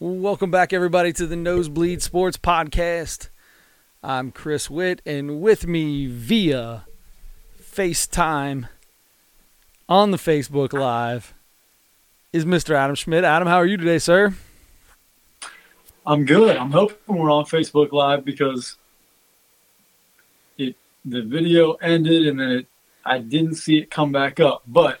Welcome back, everybody, to the Nosebleed Sports Podcast. I'm Chris Witt, and with me via FaceTime on the Facebook Live is Mr. Adam Schmidt. Adam, how are you today, sir? I'm good. I'm hoping we're on Facebook Live because it the video ended and then it I didn't see it come back up, but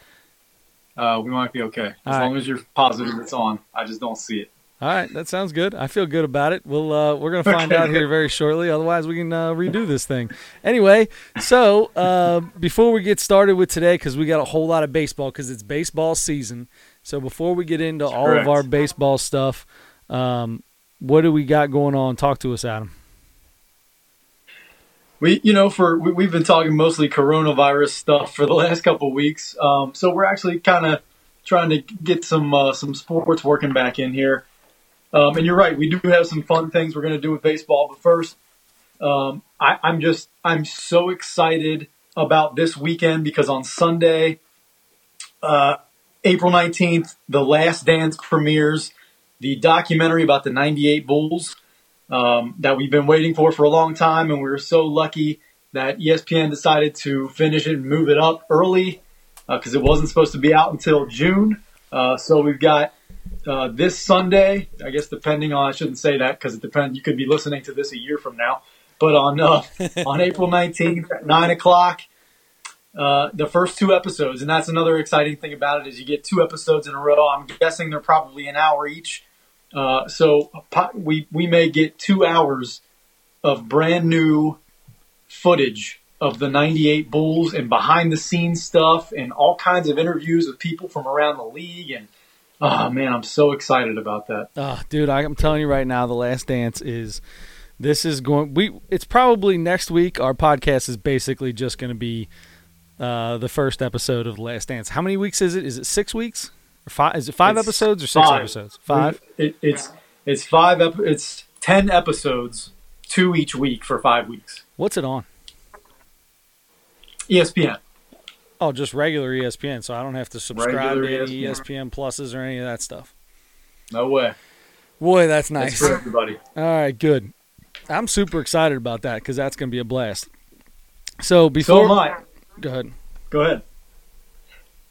uh, we might be okay as All long right. as you're positive it's on. I just don't see it. All right, that sounds good. I feel good about it. We'll uh, we're gonna find out here very shortly. Otherwise, we can uh, redo this thing. Anyway, so uh, before we get started with today, because we got a whole lot of baseball, because it's baseball season. So before we get into all of our baseball stuff, um, what do we got going on? Talk to us, Adam. We, you know, for we, we've been talking mostly coronavirus stuff for the last couple of weeks. Um, so we're actually kind of trying to get some uh, some sports working back in here. Um, and you're right, we do have some fun things we're going to do with baseball. But first, um, I, I'm just I'm so excited about this weekend because on Sunday, uh, April 19th, The Last Dance premieres, the documentary about the '98 Bulls um, that we've been waiting for for a long time, and we were so lucky that ESPN decided to finish it and move it up early because it wasn't supposed to be out until June. Uh, so we've got uh, this Sunday, I guess, depending on I shouldn't say that because it depends. You could be listening to this a year from now, but on uh, on April nineteenth at nine o'clock. Uh, the first two episodes, and that's another exciting thing about it is you get two episodes in a row. I'm guessing they're probably an hour each. Uh, so we we may get two hours of brand new footage of the '98 Bulls and behind the scenes stuff and all kinds of interviews with people from around the league. And oh man, I'm so excited about that. Oh, dude, I, I'm telling you right now, the Last Dance is. This is going. We. It's probably next week. Our podcast is basically just going to be uh, the first episode of the Last Dance. How many weeks is it? Is it six weeks? Or five? Is it five It's episodes or six five. episodes? Five. It, it's it's five. Ep- it's ten episodes, two each week for five weeks. What's it on? ESPN. Oh, just regular ESPN. So I don't have to subscribe Regular to any ESPN. ESPN pluses or any of that stuff. No way. Boy, that's That's nice. for everybody. All right, good. I'm super excited about that because that's going to be a blast. So before, So am I. go ahead. Go ahead.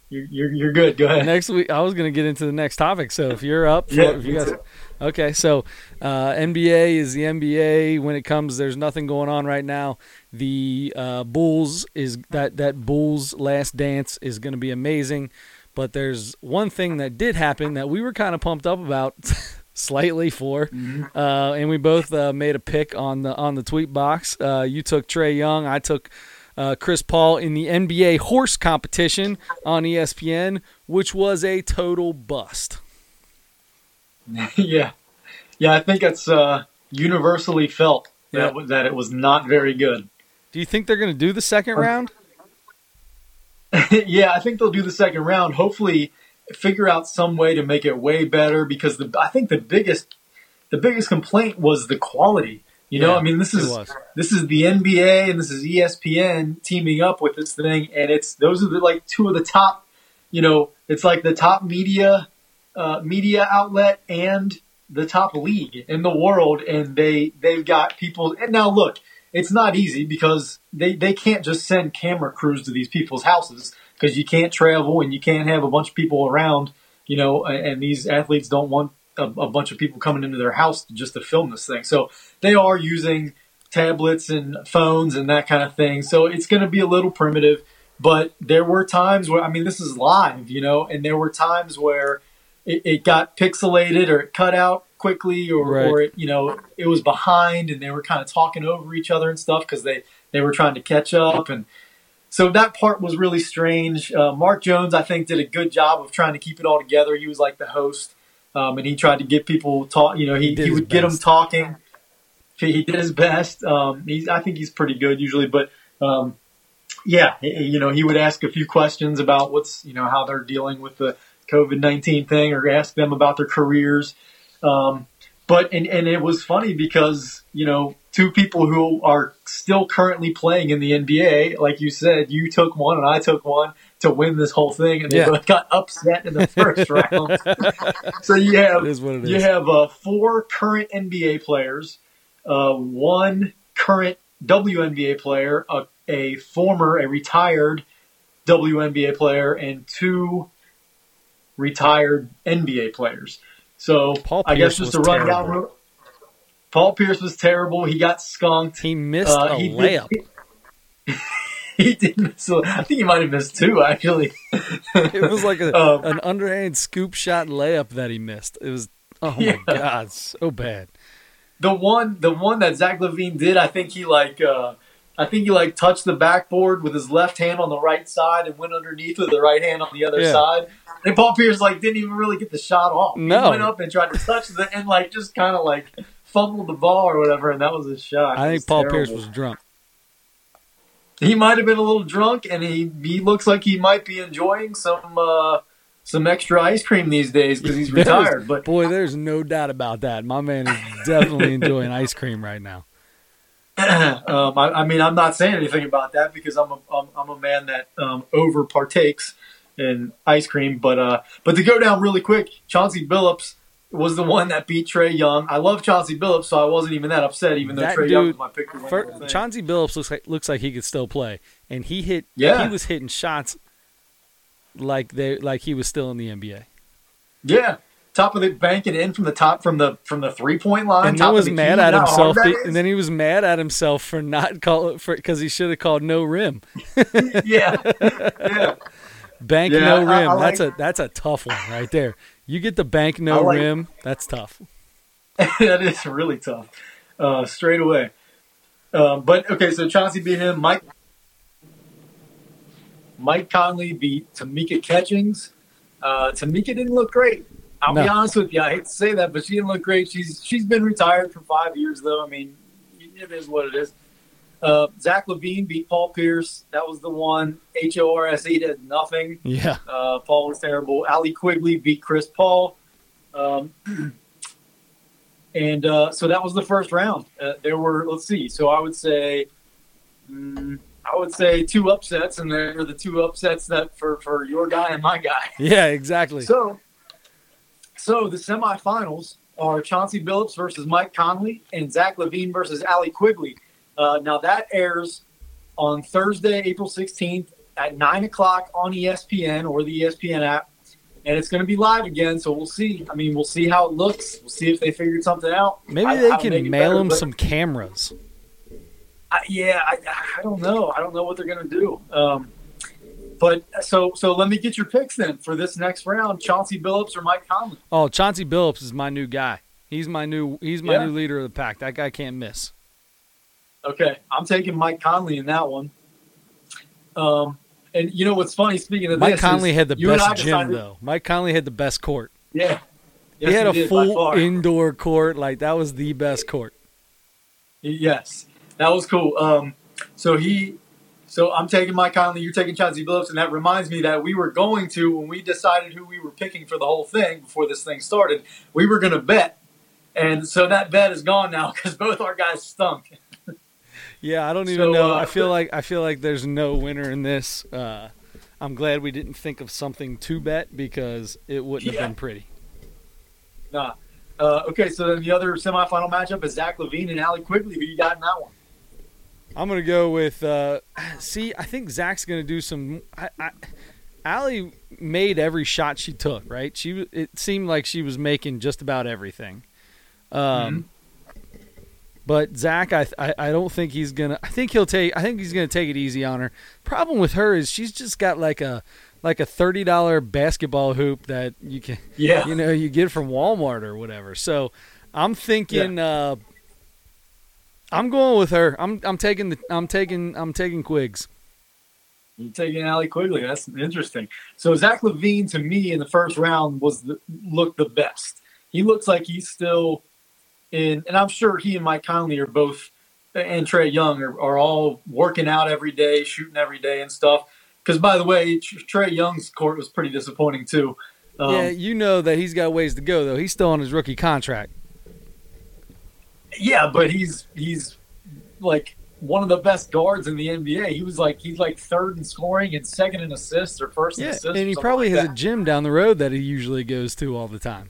You're, you're, you're good. Go ahead. next week I was going to get into the next topic. So if you're up, for, Yeah, if you guys, too. Okay. So uh, NBA is the NBA. When it comes, there's nothing going on right now. The uh, Bulls is that that Bulls last dance is going to be amazing. But there's one thing that did happen that we were kind of pumped up about. Slightly for, Mm-hmm. uh, and we both uh, made a pick on the on the tweet box. Uh, you took Trae Young, I took uh, Chris Paul in the NBA horse competition on ESPN, which was a total bust. yeah, yeah. I think it's uh, universally felt that Yeah. that it was not very good. Do you think they're going to do the second round? yeah, I think they'll do the second round. Hopefully, figure out some way to make it way better because the I think the biggest the biggest complaint was the quality. You know, Yeah, I mean, this is this is the NBA and this is ESPN teaming up with this thing, and it's those are the like two of the top. You know, it's like the top media uh, media outlet and the top league in the world, and they they've got people. And now look, it's not easy because they they can't just send camera crews to these people's houses because you can't travel and you can't have a bunch of people around. You know, and, these athletes don't want a, a bunch of people coming into their house just to film this thing. So they are using tablets and phones and that kind of thing. So it's going to be a little primitive. But there were times where, I mean, this is live, you know, and there were times where it, it got pixelated or it cut out quickly or, Right. or it, you know, it was behind and they were kind of talking over each other and stuff because they, they were trying to catch up. And so that part was really strange. Uh, Mark Jones, I think, did a good job of trying to keep it all together. He was like the host, um, and he tried to get people talk. You know, He he, he, would get them talking. He, he did his best. Um, he's, I think he's pretty good usually, but um, yeah, he- you know, he would ask a few questions about what's you know how they're dealing with the COVID nineteen thing, or ask them about their careers. Um, but and and it was funny because you know two people who are still currently playing in the NBA, like you said, you took one and I took one. to win this whole thing, and they Yeah. both got upset in the first round. so you have It is what it you is. have uh, four current NBA players, uh, one current WNBA player, a, a former, a retired WNBA player, and two retired NBA players. So Paul I guess just to run down. terrible. Paul Pierce was terrible. He got skunked. He missed Uh, a he did- layup. He did miss. a- I think he might have missed two actually. It was like a, Um, an underhand scoop shot layup that he missed. It was oh my Yeah. god, so bad. The one, the one that Zach LaVine did, I think he like, uh, I think he like touched the backboard with his left hand on the right side and went underneath with the right hand on the other Yeah. side. And Paul Pierce like didn't even really get the shot off. No. he went up and tried to touch the and like just kind of like fumbled the ball or whatever, and that was his shot. I think Paul terrible. Pierce was drunk. He might have been a little drunk, and he he looks like he might be enjoying some uh, some extra ice cream these days because he's There's- retired. But Boy, there's no doubt about that. My man is definitely enjoying ice cream right now. um, I, I mean, I'm not saying anything about that because I'm a I'm, I'm a man that um, over partakes in ice cream. But uh, but to go down really quick, Chauncey Billups was the one that beat Trae Young. I love Chauncey Billups, so I wasn't even that upset, even though That Trae Young was my pick For. Chauncey Billups looks like looks like he could still play, and he hit. Yeah. he was hitting shots like they like he was still in the NBA. yeah, top of the bank it in from the top from the from the three point line. and of was the mad at You know how himself. hard be- that is? and then he was mad at himself for not call for because he should have called no rim, yeah, yeah. bank Yeah, no rim. I like- that's a that's a tough one right there. You get the bank no like- rim. That's tough. that is really tough. Uh, straight away. Um, but okay, so Chauncey beat him. Mike Mike Conley beat Tamika Catchings. Uh, Tamika didn't look great. I'll be honest with you. I hate to say that, but she didn't look great. She's she's been retired for five years, though. I mean, it is what it is. Uh, Zach LaVine beat Paul Pierce. That was the one. H O R S E did nothing. Yeah, Uh, Paul was terrible. Allie Quigley beat Chris Paul. Um, and uh, so that was the first round. Uh, there were, let's see, so I would say, mm, I would say two upsets, and they're the two upsets that for, for your guy and my guy. yeah, exactly. So, so the semifinals are Chauncey Billups versus Mike Conley and Zach LaVine versus Allie Quigley. Uh, now that airs on Thursday, April 16th at 9 o'clock on ESPN or the ESPN app. And it's going to be live again, so we'll see. I mean, we'll see how it looks. We'll see if they figured something out. Maybe they I'll can mail better, but- some cameras. I, yeah, I, I don't know. I don't know what they're going to do. Um, but so so let me get your picks then for this next round: Chauncey Billups or Mike Conley. Oh, Chauncey Billups is my new guy. He's my new he's my Yeah. new leader of the pack. That guy can't miss. Okay, I'm taking Mike Conley in that one. Um, and you know what's funny? Speaking of this. Mike this, Conley had the you and I best gym decided- though. Mike Conley had the best court. Yeah, Yes, he had a did, full indoor court. Like that was the best court. Yes, that was cool. Um, so he, so I'm taking Mike Conley. You're taking Chauncey Billups, and that reminds me that we were going to when we decided who we were picking for the whole thing before this thing started. We were going to bet, and so that bet is gone now because both our guys stunk. Yeah, I don't even So, know. uh, I feel like I feel like there's no winner in this. Uh, I'm glad we didn't think of something to bet because it wouldn't Yeah. have been pretty. Nah. Uh, okay, so then the other semifinal matchup is Zach LaVine and Allie Quigley. Who you got in that one? I'm gonna go with. Uh, see, I think Zach's gonna do some. I, I, Allie made every shot she took. Right? She. It seemed like she was making just about everything. Um, But Zach, I, I I don't think he's gonna. I think he'll take. I think he's gonna take it easy on her. Problem with her is she's just got like a like a thirty dollar basketball hoop that you can Yeah. you know you get from Walmart or whatever. So I'm thinking. Uh, I'm going with her. I'm I'm taking the I'm taking I'm taking Quigs. You're taking Allie Quigley. That's interesting. So Zach LaVine, to me, in the first round, was the, looked the best. He looks like he's still in, and I'm sure he and Mike Conley are both, and Trae Young are, are all working out every day, shooting every day, and stuff. Because by the way, Trae Young's court was pretty disappointing too. Um, yeah, you know that he's got ways to go though. He's still on his rookie contract. Yeah, but he's he's like one of the best guards in the NBA. He was like he's like third in scoring and second in assists or first in Yeah, assists. and he probably like has that. a gym down the road that he usually goes to all the time.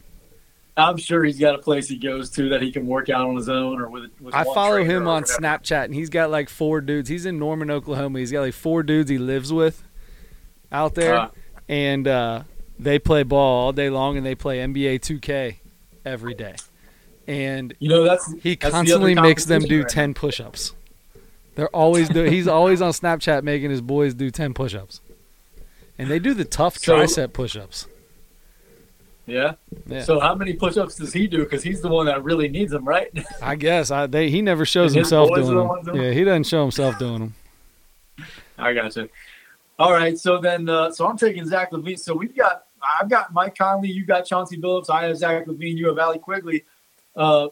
I'm sure he's got a place he goes to that he can work out on his own or with. with I follow him on. Snapchat, and he's got like four dudes. He's in Norman, Oklahoma. He's got like four dudes he lives with out there, Uh, and uh, they play ball all day long, and they play NBA 2K every day. And you know that's he that's constantly other makes them do right 10 push-ups. They're always do. He's always on Snapchat making his boys do 10 push-ups, and they do the tough So- tricep push-ups. Yeah. Yeah. So how many push-ups does he do? Because he's the one that really needs them, right? I guess I, they, he never shows himself doing the them. Yeah, he doesn't show himself doing them. I got you. All right. So then, uh, so I'm taking Zach LaVine. So we've got, I've got Mike Conley. You got Chauncey Billups. I have Zach LaVine. You have Allie Quigley. Uh,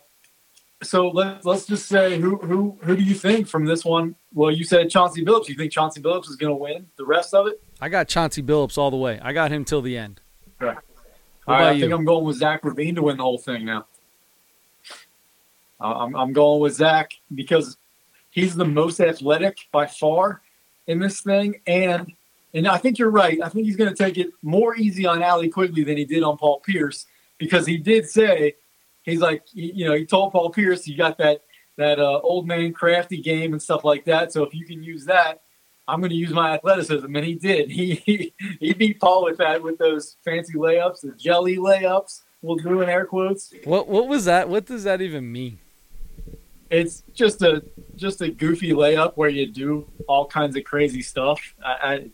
so let's let's just say who who who do you think from this one? Well, you said Chauncey Billups. You think Chauncey Billups is going to win the rest of it? I got Chauncey Billups all the way. I got him till the end. All What right, I you? think I'm going with Zach LaVine to win the whole thing now. I'm, I'm going with Zach because he's the most athletic by far in this thing, and and I think you're right. I think he's going to take it more easy on Allie Quigley than he did on Paul Pierce because he did say he's like you know he told Paul Pierce you got that that uh, old man crafty game and stuff like that. So if you can use that, I'm going to use my athleticism, and he did. He he, he beat Paul with that with those fancy layups, the jelly layups. We'll do in air quotes. What what was that? What does that even mean? It's just a just a goofy layup where you do all kinds of crazy stuff. I, I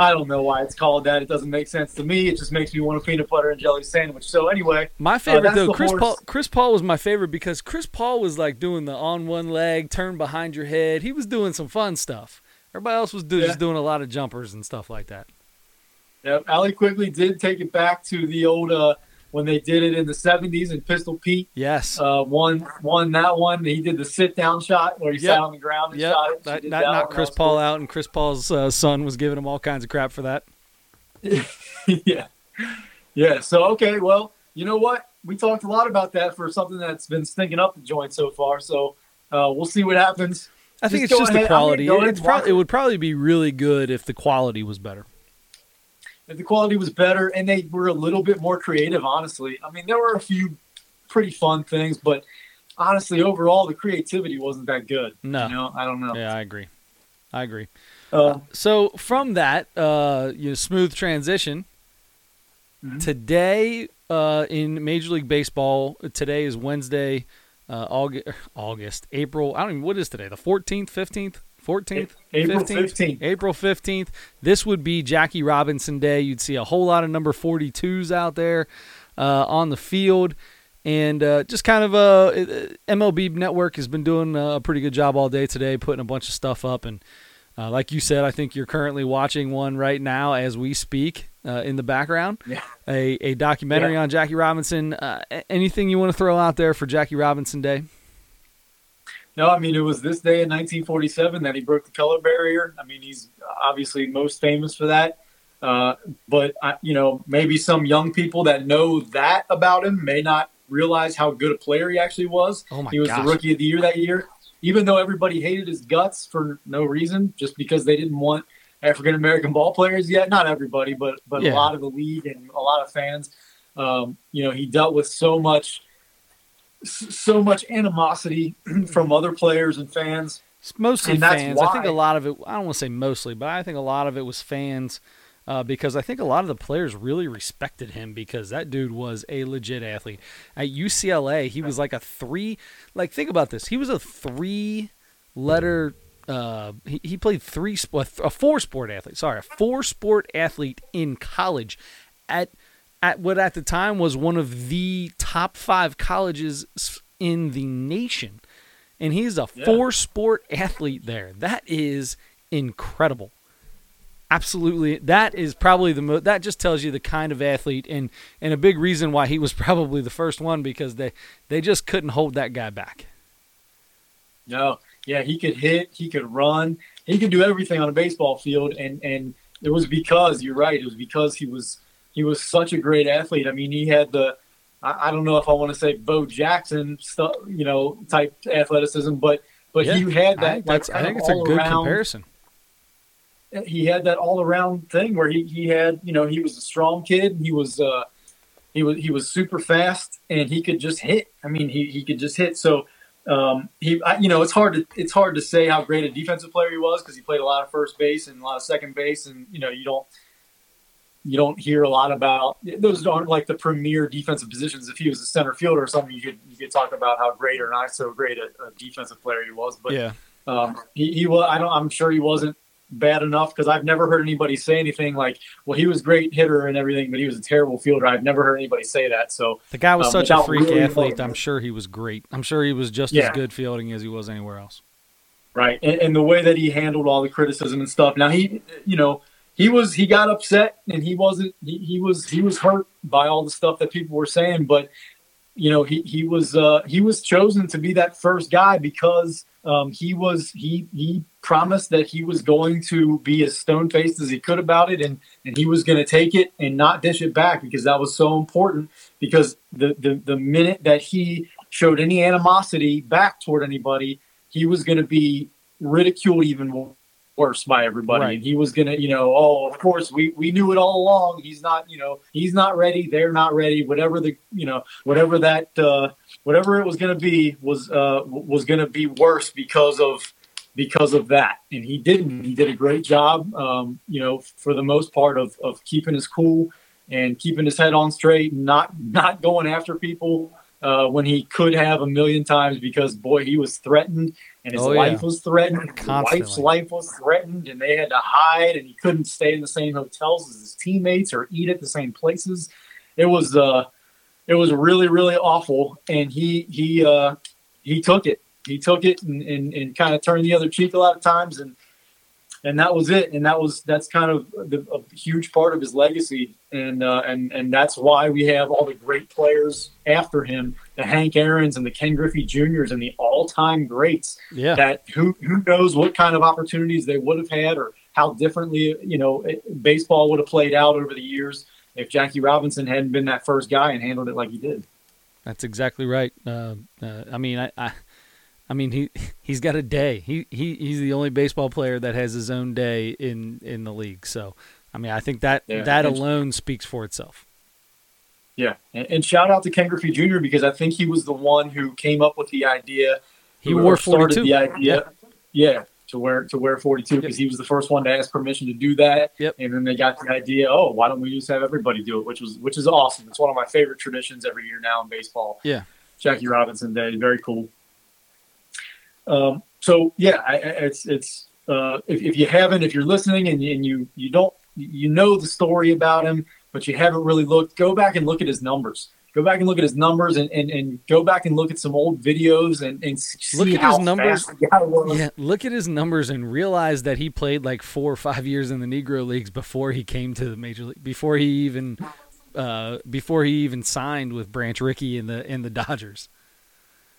I don't know why it's called that. It doesn't make sense to me. It just makes me want a peanut butter and jelly sandwich. So anyway, My favorite that's though, Chris horse. Paul. Chris Paul was my favorite because Chris Paul was like doing the on one leg, turn behind your head. He was doing some fun stuff. Everybody else was do, Yeah. just doing a lot of jumpers and stuff like that. yeah, Allie Quigley did take it back to the old uh, when they did it in the '70s and Pistol Pete Yes. uh, won won that one. He did the sit down shot where he Yep. sat on the ground and yep. shot it. That, did that that knocked one. Chris Paul out, and Chris Paul's uh, son was giving him all kinds of crap for that. yeah. Yeah. So, okay. Well, you know what? We talked a lot about that for something that's been stinking up the joint so far. So, uh, we'll see what happens. I think Just it's just ahead. the quality. go and it would probably be really good if the quality was better. The quality was better and they were a little bit more creative, honestly. I mean, there were a few pretty fun things, but honestly, overall, the creativity wasn't that good. No. You know, I don't know. Yeah, I agree. I agree. Uh, So from that, uh, you know, smooth transition. Mhm. Today, uh, in Major League Baseball, today is Wednesday, uh, August, August, April. I don't even. What is today? The fourteenth, fifteenth, fourteenth, April 15th. April fifteenth. This would be Jackie Robinson Day. You'd see a whole lot of number forty twos out there uh, on the field. And uh, just kind of uh, MLB Network has been doing a pretty good job all day today, putting a bunch of stuff up. And uh, like you said, I think you're currently watching one right now as we speak uh, in the background. Yeah. A, a documentary Yeah. on Jackie Robinson. Uh, anything you want to throw out there for Jackie Robinson Day? No, I mean it was this day in 1947 that he broke the color barrier. I mean he's obviously most famous for that. Uh, but I, you know, maybe some young people that know that about him may not realize how good a player he actually was. Oh my he was gosh. the rookie of the year that year, even though everybody hated his guts for no reason, just because they didn't want African American ball players yet. Not everybody, but but Yeah. a lot of the league and a lot of fans. Um, you know, he dealt with so much, so much animosity from other players and fans. It's mostly And fans. I think a lot of it. I don't want to say mostly, but I think a lot of it was fans. Uh, because I think a lot of the players really respected him because that dude was a legit athlete. At UCLA, he was like a three. Like think about this. He was a three-letter. Uh, he, he played three a four sport athlete. Sorry, a four sport athlete in college, at at what at the time was one of the top five colleges in the nation and he's a Yeah. four sport athlete there. That is incredible. Absolutely, that is probably the most. That just tells you the kind of athlete, and and a big reason why he was probably the first one because they they just couldn't hold that guy back. No, yeah, he could hit, he could run, he could do everything on a baseball field, and and it was because you're right. It was because he was he was such a great athlete. I mean, he had the I, I don't know if I want to say Bo Jackson stuff, you know, type athleticism, but but Yeah, he had I that. think, like, that's, I think it's a good around- comparison. he had that all around thing where he, he had you know he was a strong kid he was uh he was he was super fast and he could just hit i mean he, he could just hit so um he I, you know it's hard to it's hard to say how great a defensive player he was because he played a lot of first base and a lot of second base and you know you don't you don't hear a lot about those aren't like the premier defensive positions if he was a center fielder or something you could you could talk about how great or not so great a, a defensive player he was but yeah, um, he, he was. I don't. I'm sure he wasn't bad enough because I've never heard anybody say anything like, "Well, he was great hitter and everything, but he was a terrible fielder." I've never heard anybody say that. So the guy was um, such a freak really athlete. knowing- I'm sure he was great. I'm sure he was just as good fielding as he was anywhere else. right, and, and the way that he handled all the criticism and stuff. Now he, you know, he was he got upset and he wasn't. He, he was he was hurt by all the stuff that people were saying, but you know he he was uh, he was chosen to be that first guy because um, he was he he promised that he was going to be as stone faced as he could about it and and he was going to take it and not dish it back because that was so important because the the, the minute that he showed any animosity back toward anybody he was going to be ridiculed even worse by everybody. Right. and he was going to you know oh of course we we knew it all along. He's not you know he's not ready they're not ready whatever the you know whatever that uh whatever it was going to be was uh was going to be worse because of because of that. And he didn't. He did a great job um you know for the most part of of keeping his cool and keeping his head on straight and not not going after people uh when he could have a million times because boy he was threatened and his Oh, yeah. life was threatened. His wife's life was threatened and they had to hide and he couldn't stay in the same hotels as his teammates or eat at the same places. It was uh it was really really awful and he he uh he took it. He took it and, and, and kind of turned the other cheek a lot of times and and that was it and that was that's kind of the, a huge part of his legacy and uh, and and that's why we have all the great players after him the hank aaron's and the ken griffey juniors and the all-time greats Yeah, that who who knows what kind of opportunities they would have had or how differently you know baseball would have played out over the years if Jackie Robinson hadn't been that first guy and handled it like he did. That's exactly right. Uh, uh, I mean, I, I, I mean, he he's got a day. He he he's the only baseball player that has his own day in in the league. So, I mean, I think that Yeah. that alone speaks for itself. Yeah, and, and shout out to Ken Griffey Jr. because I think he was the one who came up with the idea. He wore 42. The idea, yeah. to wear to wear 42 because he was the first one to ask permission to do that. Yep. And then they got the idea, oh, why don't we just have everybody do it? Which was which is awesome. It's one of my favorite traditions every year now in baseball. Yeah. Jackie Robinson Day, very cool. Um, so yeah, I, I, it's it's uh, if, if you haven't, if you're listening and you, and you you don't you know the story about him, but you haven't really looked, go back and look at his numbers. Go back and look at his numbers and, and, and go back and look at some old videos and, and see Look at how his numbers. fast the guy was. Yeah, look at his numbers and realize that he played like four or five years in the Negro leagues before he came to the major league. Before he even, uh, before he even signed with Branch Rickey in the in the Dodgers.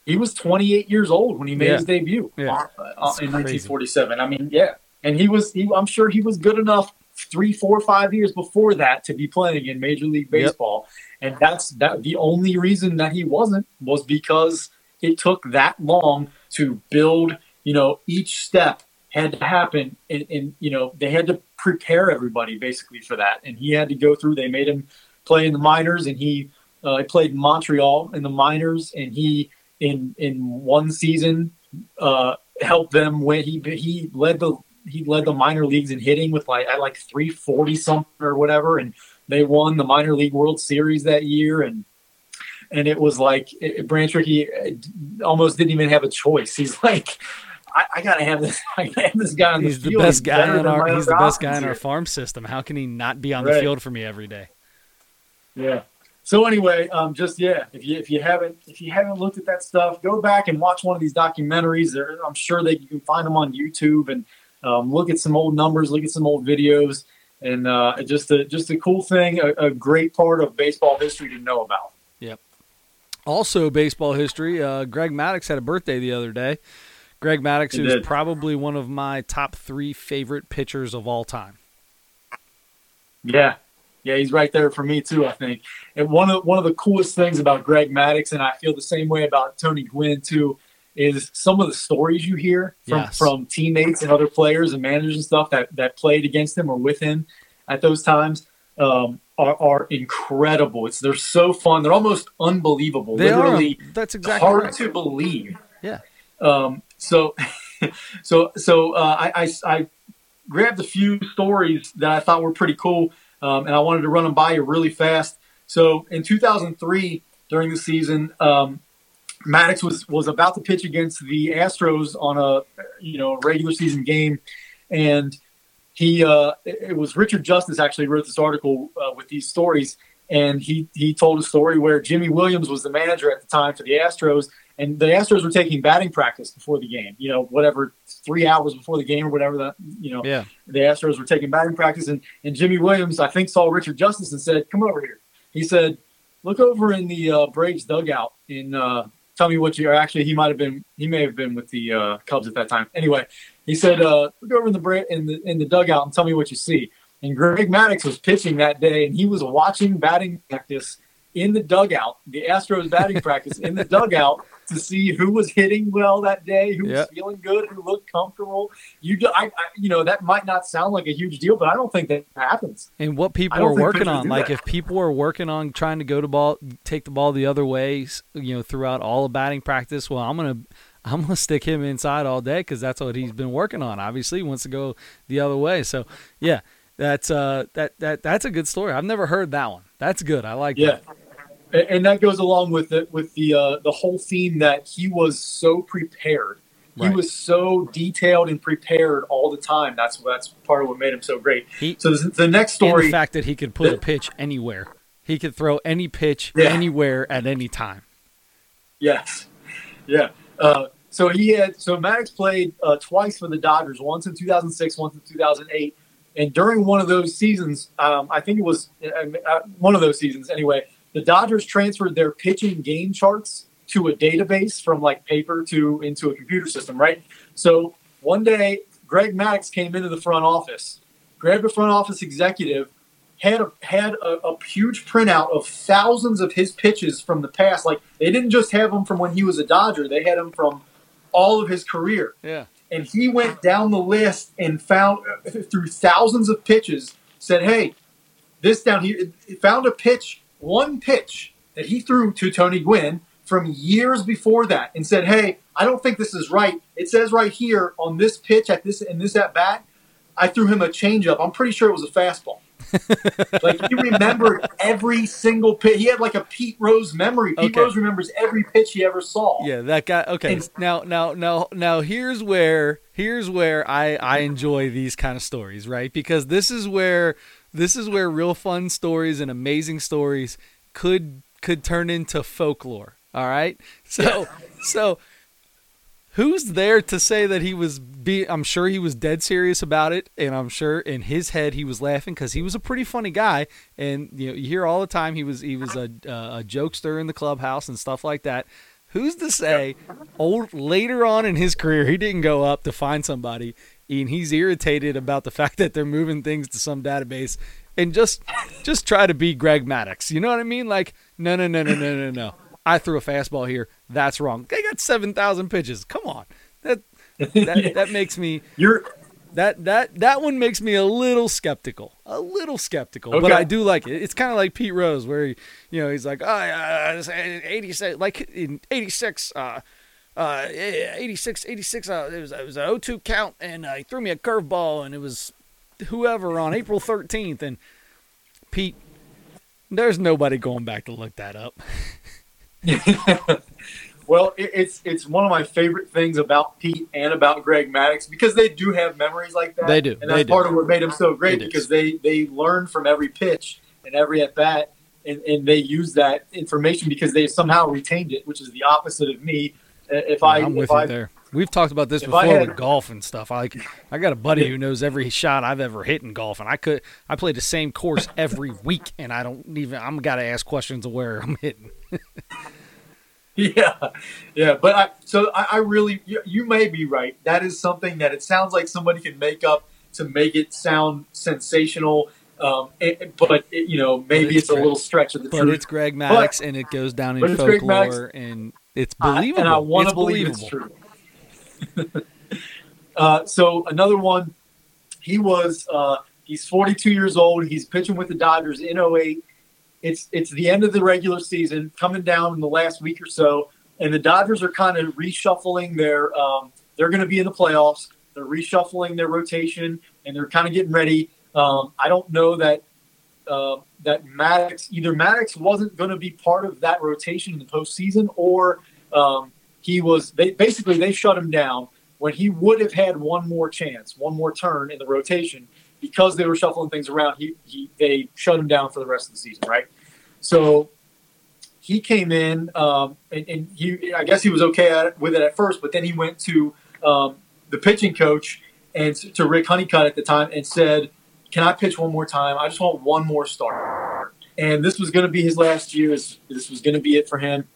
He was 28 years old when he made Yeah. his debut Yeah. uh, uh, It's in crazy. 1947. I mean, yeah, and he was. He, I'm sure he was good enough three, four, five years before that to be playing in Major League Yep. Baseball, and that's that. The only reason that he wasn't was because it took that long to build. You know, each step had to happen, and, and you know they had to prepare everybody basically for that, and he had to go through. They made him play in the minors, and he uh, he played in Montreal in the minors, and he in in one season uh, helped them when He he led the he led the minor leagues in hitting with like at like three forty something or whatever, and they won the minor league World Series that year, and and it was like it, Branch Rickey uh, almost didn't even have a choice. He's like. I, I gotta have this. I gotta have this guy on He's the the field. best guy better in our. He's the best guy in our farm system. How can he not be on the field for me every day? Yeah. So anyway, um, just yeah, if you if you haven't if you haven't looked at that stuff, go back and watch one of these documentaries. There, I'm sure that you can find them on YouTube and um, look at some old numbers, look at some old videos, and uh, just a just a cool thing, a, a great part of baseball history to know about. Yep. Also, baseball history. Uh, Greg Maddux had a birthday the other day. Greg Maddux is probably one of my top three favorite pitchers of all time. Yeah, yeah, he's right there for me too. I think, and one of one of the coolest things about Greg Maddux, and I feel the same way about Tony Gwynn too, is some of the stories you hear from, Yes. from teammates and other players and managers and stuff that, that played against him or with him at those times um, are, are incredible. It's they're so fun. They're almost unbelievable. They Literally are. That's exactly hard right. to believe. Yeah. Um, so, so, so uh, I, I, I grabbed a few stories that I thought were pretty cool, um, and I wanted to run them by you really fast. So, in 2003, during the season, um, Maddux was was about to pitch against the Astros on a you know regular season game, and he uh, it was Richard Justice actually wrote this article uh, with these stories, and he he told a story where Jimy Williams was the manager at the time for the Astros, and the Astros were taking batting practice before the game. You know, whatever three hours before the game or whatever that you know Yeah. the Astros were taking batting practice, and, and Jimy Williams, I think, saw Richard Justice and said, "Come over here." He said, "Look over in the uh, Braves dugout and uh, tell me what you are." Actually, he might have been, he may have been with the uh, Cubs at that time. Anyway, he said, uh, "Look over in the Bra- in the in the dugout and tell me what you see." And Greg Maddux was pitching that day, and he was watching batting practice in the dugout, the Astros batting practice in the dugout to see who was hitting well that day, who Yeah. was feeling good, who looked comfortable. You, do- I, I, you know, that might not sound like a huge deal, but I don't think that happens. And what people are working on, like that. if people are working on trying to go to ball, take the ball the other way, you know, throughout all of batting practice. Well, I'm gonna, I'm gonna stick him inside all day because that's what he's been working on. Obviously, he wants to go the other way. So, yeah, that's uh, that that that's a good story. I've never heard that one. That's good. I like Yeah. that. And that goes along with the with the uh, the whole theme that he was so prepared. He was so detailed and prepared all the time. That's that's part of what made him so great. He- so the, the next story, the fact that he could put a pitch anywhere, he could throw any pitch Yeah. anywhere at any time. Yes. Yeah. Uh, so he had so Maddux played uh, twice for the Dodgers, once in 2006, once in 2008, and during one of those seasons, um, I think it was uh, uh, one of those seasons anyway. The Dodgers transferred their pitching game charts to a database from like paper to into a computer system, right? So one day, Greg Maddux came into the front office, grabbed a front office executive, had a, had a, a huge printout of thousands of his pitches from the past. Like they didn't just have them from when he was a Dodger; they had them from all of his career. Yeah. And he went down the list and found through thousands of pitches. Said, "Hey, this down here." Found a pitch, one pitch that he threw to Tony Gwynn from years before that, and said, "Hey, I don't think this is right. It says right here on this pitch at this in this at bat, I threw him a changeup. I'm pretty sure it was a fastball." like he remembered every single pitch. He had like a Pete Rose memory. Pete Okay. Rose remembers every pitch he ever saw. Yeah, that guy. Okay, And- now, now, now, now. Here's where here's where I I enjoy these kind of stories, right? Because this is where this is where real fun stories and amazing stories could could turn into folklore. All right, so so who's there to say that he was be I'm sure he was dead serious about it and I'm sure in his head he was laughing cuz he was a pretty funny guy and you know you hear all the time he was he was a uh, a jokester in the clubhouse and stuff like that who's to say old later on in his career he didn't go up to find somebody and he's irritated about the fact that they're moving things to some database and just just try to be Greg Maddux. You know what I mean? Like no no no no no no no. I threw a fastball here. That's wrong. They got 7000 pitches. Come on. That that, that makes me You're that that that one makes me a little skeptical, a little skeptical. But I do like it. It's kind of like Pete Rose, where he, you know he's like, oh, it's eighty six, like in eighty six, uh, uh, 86, 86, uh, it was it was an 0-2 count, and uh, he threw me a curveball, and it was whoever on April thirteenth, and Pete, there's nobody going back to look that up. well, it, it's it's one of my favorite things about Pete and about Greg Maddux because they do have memories like that. They do, and that's they do. part of what made them so great because they they learn from every pitch and every at bat, and, and they use that information because they somehow retained it, which is the opposite of me. If I I'm if with I you there. We've talked about this before had- with golf and stuff. I like I got a buddy who knows every shot I've ever hit in golf, and I could I play the same course every week, and I don't even I'm got to ask questions of where I'm hitting. Yeah, yeah, but I so I, I really you, you may be right. That is something that it sounds like somebody can make up to make it sound sensational Um, it, but it, you know, maybe it's it's, a Greg- little stretch of the But truth. it's Greg Maddux, and it goes down in but folklore, and it's I- believable. and I want to believe it's true. uh, so another one, he was uh, he's 42 years old. He's pitching with the Dodgers in 08. It's it's the end of the regular season, coming down in the last week or so, and the Dodgers are kind of reshuffling their. Um, they're going to be in the playoffs. They're reshuffling their rotation, and they're kind of getting ready. Um, I don't know that uh, that Maddux either Maddux wasn't going to be part of that rotation in the postseason, or um, he was. They basically they shut him down when he would have had one more chance, one more turn in the rotation because they were shuffling things around. He, he they shut him down for the rest of the season, right? So he came in, um, and, and he I guess he was okay it, with it at first, but then he went to um, the pitching coach and to Rick Honeycutt at the time and said, "Can I pitch one more time? I just want one more start." And this was going to be his last year. This was going to be it for him.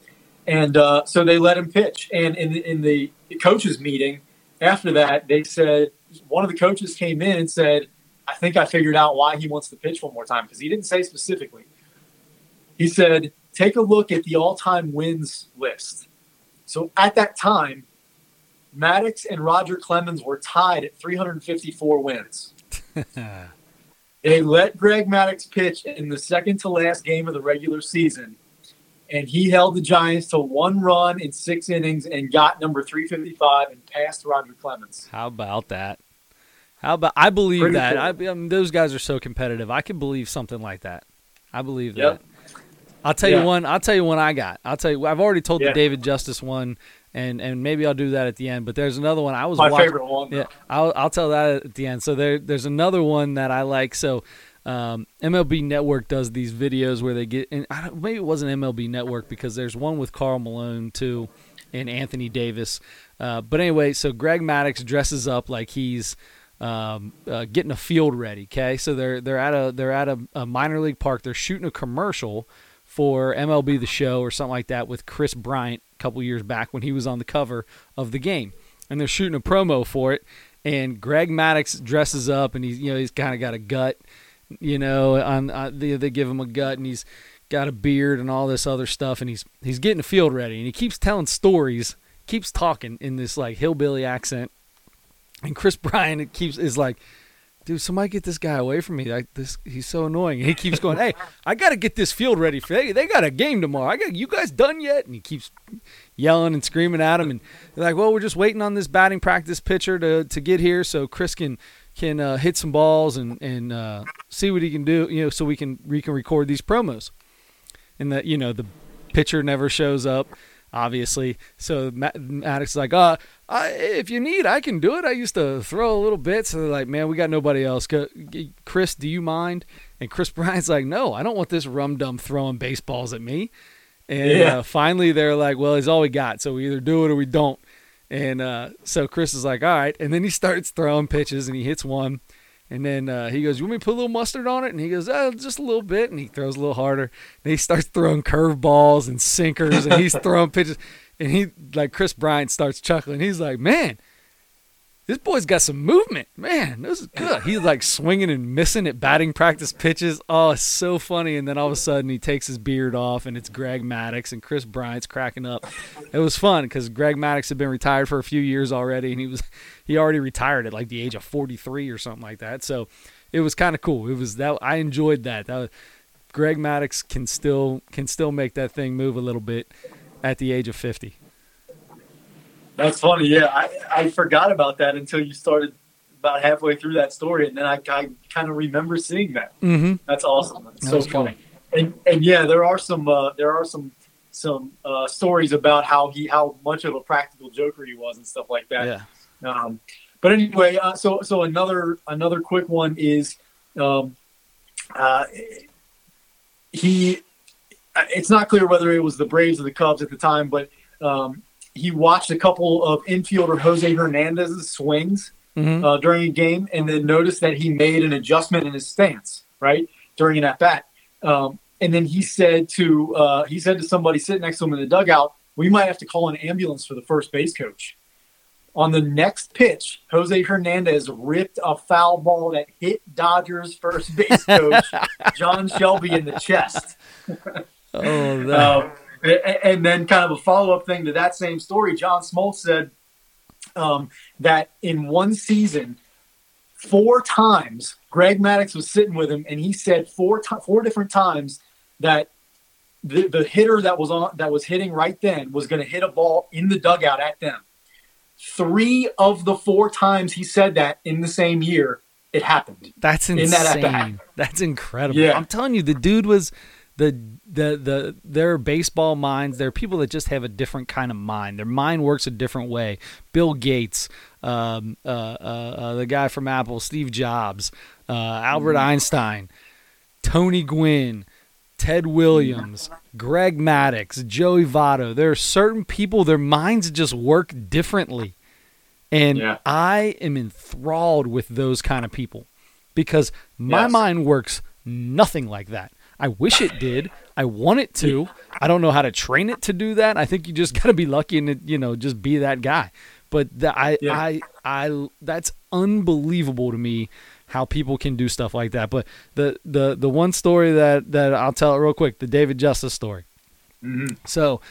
And uh, so they let him pitch. And in the, in the coaches meeting after that, they said one of the coaches came in and said, "I think I figured out why he wants to pitch one more time because he didn't say specifically." He said, "Take a look at the all-time wins list." So at that time, Maddux and Roger Clemens were tied at 354 wins. They let Greg Maddux pitch in the second to last game of the regular season, and he held the Giants to one run in six innings and got number 355 and passed Roger Clemens. How about that? How about I believe Pretty that. cool. I, I mean, those guys are so competitive. I can believe something like that. I believe Yep. that. I'll tell Yeah. you one. I'll tell you one I got. I'll tell you. I've already told Yeah. the David Justice one, and and maybe I'll do that at the end. But there's another one I was My watching. favorite one. Yeah, I'll I'll tell that at the end. So there there's another one that I like. So um, MLB Network does these videos where they get and maybe it wasn't MLB Network because there's one with Karl Malone too, and Anthony Davis. Uh, but anyway, so Greg Maddux dresses up like he's um, uh, getting a field ready. Okay, so they're they're at a they're at a, a minor league park. They're shooting a commercial for MLB The Show or something like that with Kris Bryant a couple years back when he was on the cover of the game, and they're shooting a promo for it. And Greg Maddux dresses up, and he's you know he's kind of got a gut, you know, on uh, they, they give him a gut, and he's got a beard and all this other stuff, and he's he's getting the field ready, and he keeps telling stories, keeps talking in this like hillbilly accent, and Kris Bryant keeps is like, dude, somebody get this guy away from me. Like this, he's so annoying. And he keeps going, hey, I got to get this field ready for they. They got a game tomorrow. I got you guys done yet? And he keeps yelling and screaming at him. And they're like, well, we're just waiting on this batting practice pitcher to to get here so Kris can can uh, hit some balls and and uh, see what he can do. You know, so we can we can record these promos. And that you know the pitcher never shows up. Obviously, so Maddux is like, uh, I, if you need, I can do it. I used to throw a little bit. So they're like, man, we got nobody else. Go, Kris, do you mind? And Kris Bryant's like, no, I don't want this rum dum throwing baseballs at me. And Yeah. uh, finally, they're like, well, he's all we got. So we either do it or we don't. And uh, so Kris is like, all right. And then he starts throwing pitches and he hits one. And then uh, he goes, You want me to put a little mustard on it? And he goes, Oh, just a little bit. And he throws a little harder. And he starts throwing curveballs and sinkers and he's throwing pitches. And he, like, Kris Bryant starts chuckling. He's like, Man, this boy's got some movement. Man, this is good. He's like swinging and missing at batting practice pitches. Oh, it's so funny. And then all of a sudden he takes his beard off and it's Greg Maddux and Kris Bryant's cracking up. It was fun because Greg Maddux had been retired for a few years already and he was he already retired at like the age of 43 or something like that. So it was kind of cool. It was that I enjoyed that. That was, Greg Maddux can still can still make that thing move a little bit at the age of 50. That's funny. Yeah, I, I forgot about that until you started about halfway through that story, and then I, I kind of remember seeing that. Mm-hmm. That's awesome. That's That so was cool. funny. And and yeah, there are some uh, there are some some uh, stories about how he how much of a practical joker he was and stuff like that. Yeah. Um, but anyway, uh, so so another another quick one is um, uh, he. It's not clear whether it was the Braves or the Cubs at the time, but um, he watched a couple of infielder Jose Hernandez's swings Mm-hmm. uh, during a game, and then noticed that he made an adjustment in his stance right during an at bat. Um, and then he said to uh, he said to somebody sitting next to him in the dugout, "We might have to call an ambulance for the first base coach." On the next pitch, Jose Hernandez ripped a foul ball that hit Dodgers first base coach John Shelby in the chest. Oh. Uh, and, then, kind of a follow up thing to that same story, John Smoltz said um, that in one season, four times Greg maddux was sitting with him, and he said four to- four different times that the, the hitter that was on that was hitting right then was going to hit a ball in the dugout at them. Three of the four times he said that in the same year, it happened. That's in insane. that. That's incredible. Yeah. I'm telling you, the dude was the the the their baseball minds. They're people that just have a different kind of mind. Their mind works a different way. Bill Gates, um, uh, uh, uh, the guy from Apple, Steve Jobs, uh, Albert Mm-hmm. Einstein, Tony Gwynn. Ted Williams, Greg Maddux, Joey Votto. There are certain people, their minds just work differently. And Yeah. I am enthralled with those kind of people because my Yes. mind works nothing like that. I wish it did. I want it to. I don't know how to train it to do that. I think you just got to be lucky and you know just be that guy. But the, I, Yeah. I, I, that's unbelievable to me how people can do stuff like that. But the the the one story that that I'll tell it real quick, the David Justice story. Mhm. So,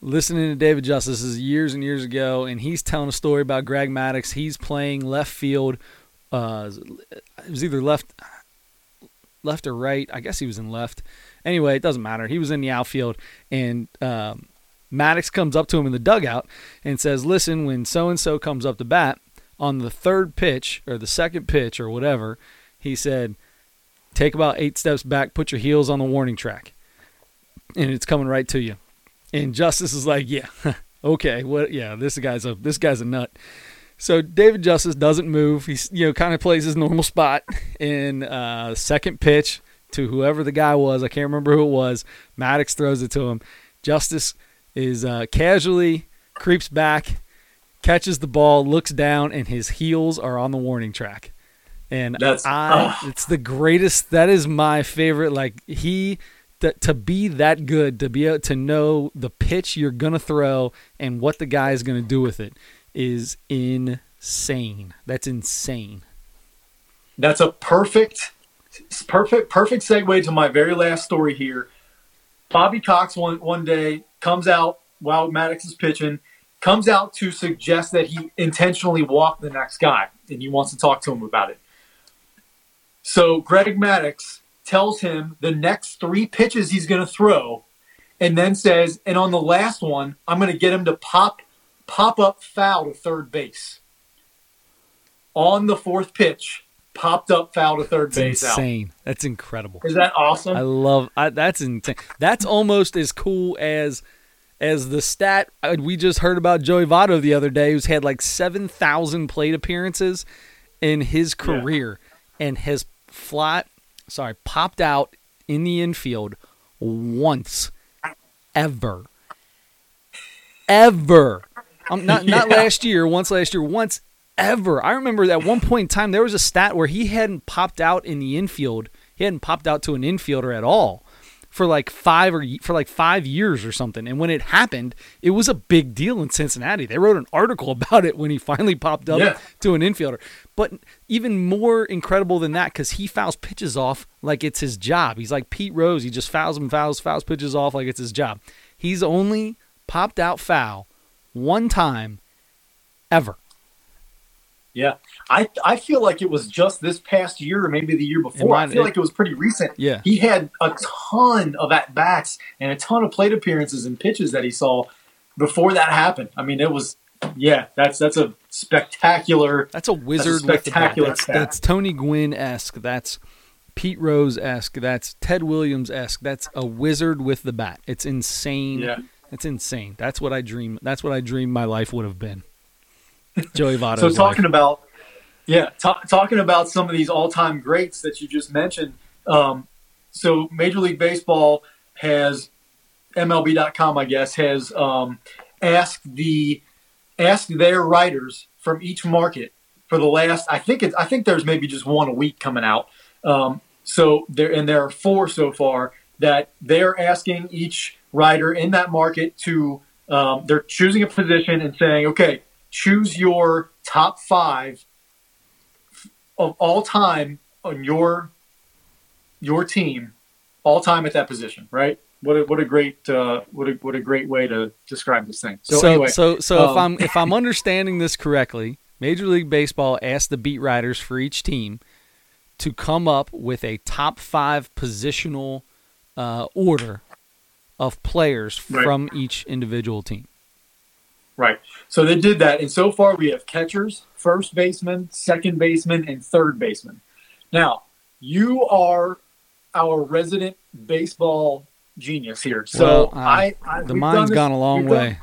listening to David Justice is years and years ago, and he's telling a story about Greg Maddux. He's playing left field. Uh, it was either left, left or right. I guess he was in left. Anyway, it doesn't matter. He was in the outfield, and um, Maddux comes up to him in the dugout and says, "Listen, when so and so comes up to bat on the third pitch or the second pitch or whatever, he said." Take about eight steps back, put your heels on the warning track, and it's coming right to you. And Justice is like, yeah, okay, what? Yeah, this guy's a this guy's a nut. So David Justice doesn't move. He's you know kind of plays his normal spot in uh, second pitch to whoever the guy was. I can't remember who it was. Maddux throws it to him. Justice is uh, casually creeps back, catches the ball, looks down, and his heels are on the warning track. And That's- I, ugh. it's the greatest. That is my favorite. Like he, that to be that good, to be able to know the pitch you're gonna throw and what the guy is gonna do with it, is insane. That's insane. That's a perfect, perfect, perfect segue to my very last story here. Bobby Cox one one day comes out while Maddux is pitching, comes out to suggest that he intentionally walked the next guy, and he wants to talk to him about it. So Greg Maddux tells him the next three pitches he's going to throw, and then says, "And on the last one, I'm going to get him to pop, pop up foul to third base." On the fourth pitch, popped up foul to third It's base out. insane. That's incredible. Is that awesome? I love. I, that's insane. That's almost as cool as as the stat we just heard about Joey Votto the other day, who's had like seven thousand plate appearances in his Yeah. career, and has flat, sorry, popped out in the infield once, ever, ever. Um, not not Yeah. last year, once last year, once ever. I remember at one point in time there was a stat where he hadn't popped out in the infield. He hadn't popped out to an infielder at all for like five or for like five years or something. And when it happened, it was a big deal in Cincinnati. They wrote an article about it when he finally popped up Yeah. to an infielder. But even more incredible than that, because he fouls pitches off like it's his job. He's like Pete Rose. He just fouls and fouls, fouls pitches off like it's his job. He's only popped out foul one time ever. Yeah, I I feel like it was just this past year or maybe the year before. might- I feel it- like it was pretty recent. Yeah. he had a ton of at bats and a ton of plate appearances and pitches that he saw before that happened. I mean, it was yeah, that's that's a spectacular. That's a wizard the bat. spectacular That's, that's Tony Gwynn esque. That's Pete Rose esque. That's Ted Williams esque. That's a wizard with the bat. It's insane. Yeah. It's insane. That's what I dream. That's what I dreamed my life would have been. Joey Votto's So life. talking about yeah, ta- talking about some of these all-time greats that you just mentioned. Um, so Major League Baseball has MLB.com, I guess, has um, asked the asked their writers from each market for the last. I think it's. I think there's maybe just one a week coming out. Um, so there and there are four so far that they're asking each writer in that market to. Um, they're choosing a position and saying, okay, choose your top five of all time on your your team, all time at that position, right? What a, what a great uh, what a what a great way to describe this thing. So, So anyway, so so if um, I'm if I'm understanding this correctly, Major League Baseball asked the beat writers for each team to come up with a top five positional uh, order of players Right. from each individual team. Right. So they did that, and so far we have catchers, first baseman, second baseman, and third baseman. Now you are our resident baseball genius here. So Well, uh, I, I The done mind's this- gone a long we've done- way.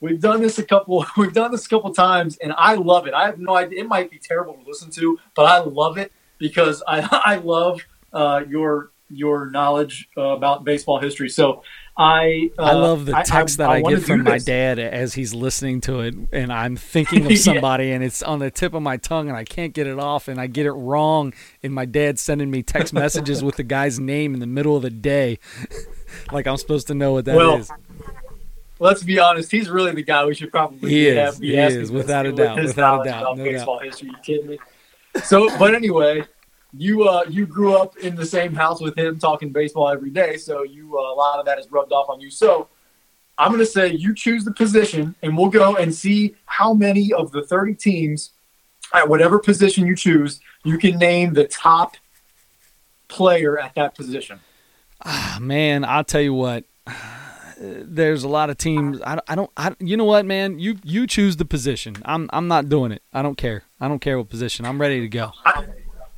We've done this a couple. We've done this a couple times, and I love it. I have no idea. It might be terrible to listen to, but I love it because I I love uh, your your knowledge uh, about baseball history. So I uh, I love the text that I, wanna get from my this. dad as he's listening to it, and I'm thinking of somebody, and it's on the tip of my tongue, and I can't get it off, and I get it wrong, and my dad's sending me text messages with the guy's name in the middle of the day, like I'm supposed to know what that is. Well, Let's be honest. He's really the guy we should probably He is, have, be he is, without a doubt, without a doubt, no baseball history. You kidding me? So, but anyway, you uh, you grew up in the same house with him, talking baseball every day. So you uh, a lot of that is rubbed off on you. So I'm going to say you choose the position, and we'll go and see how many of the 30 teams at whatever position you choose, you can name the top player at that position. Ah, man, I'll tell you what. There's a lot of teams. I, I don't. I, you know what, man? You you choose the position. I'm I'm not doing it. I don't care. I don't care what position. I'm ready to go. I,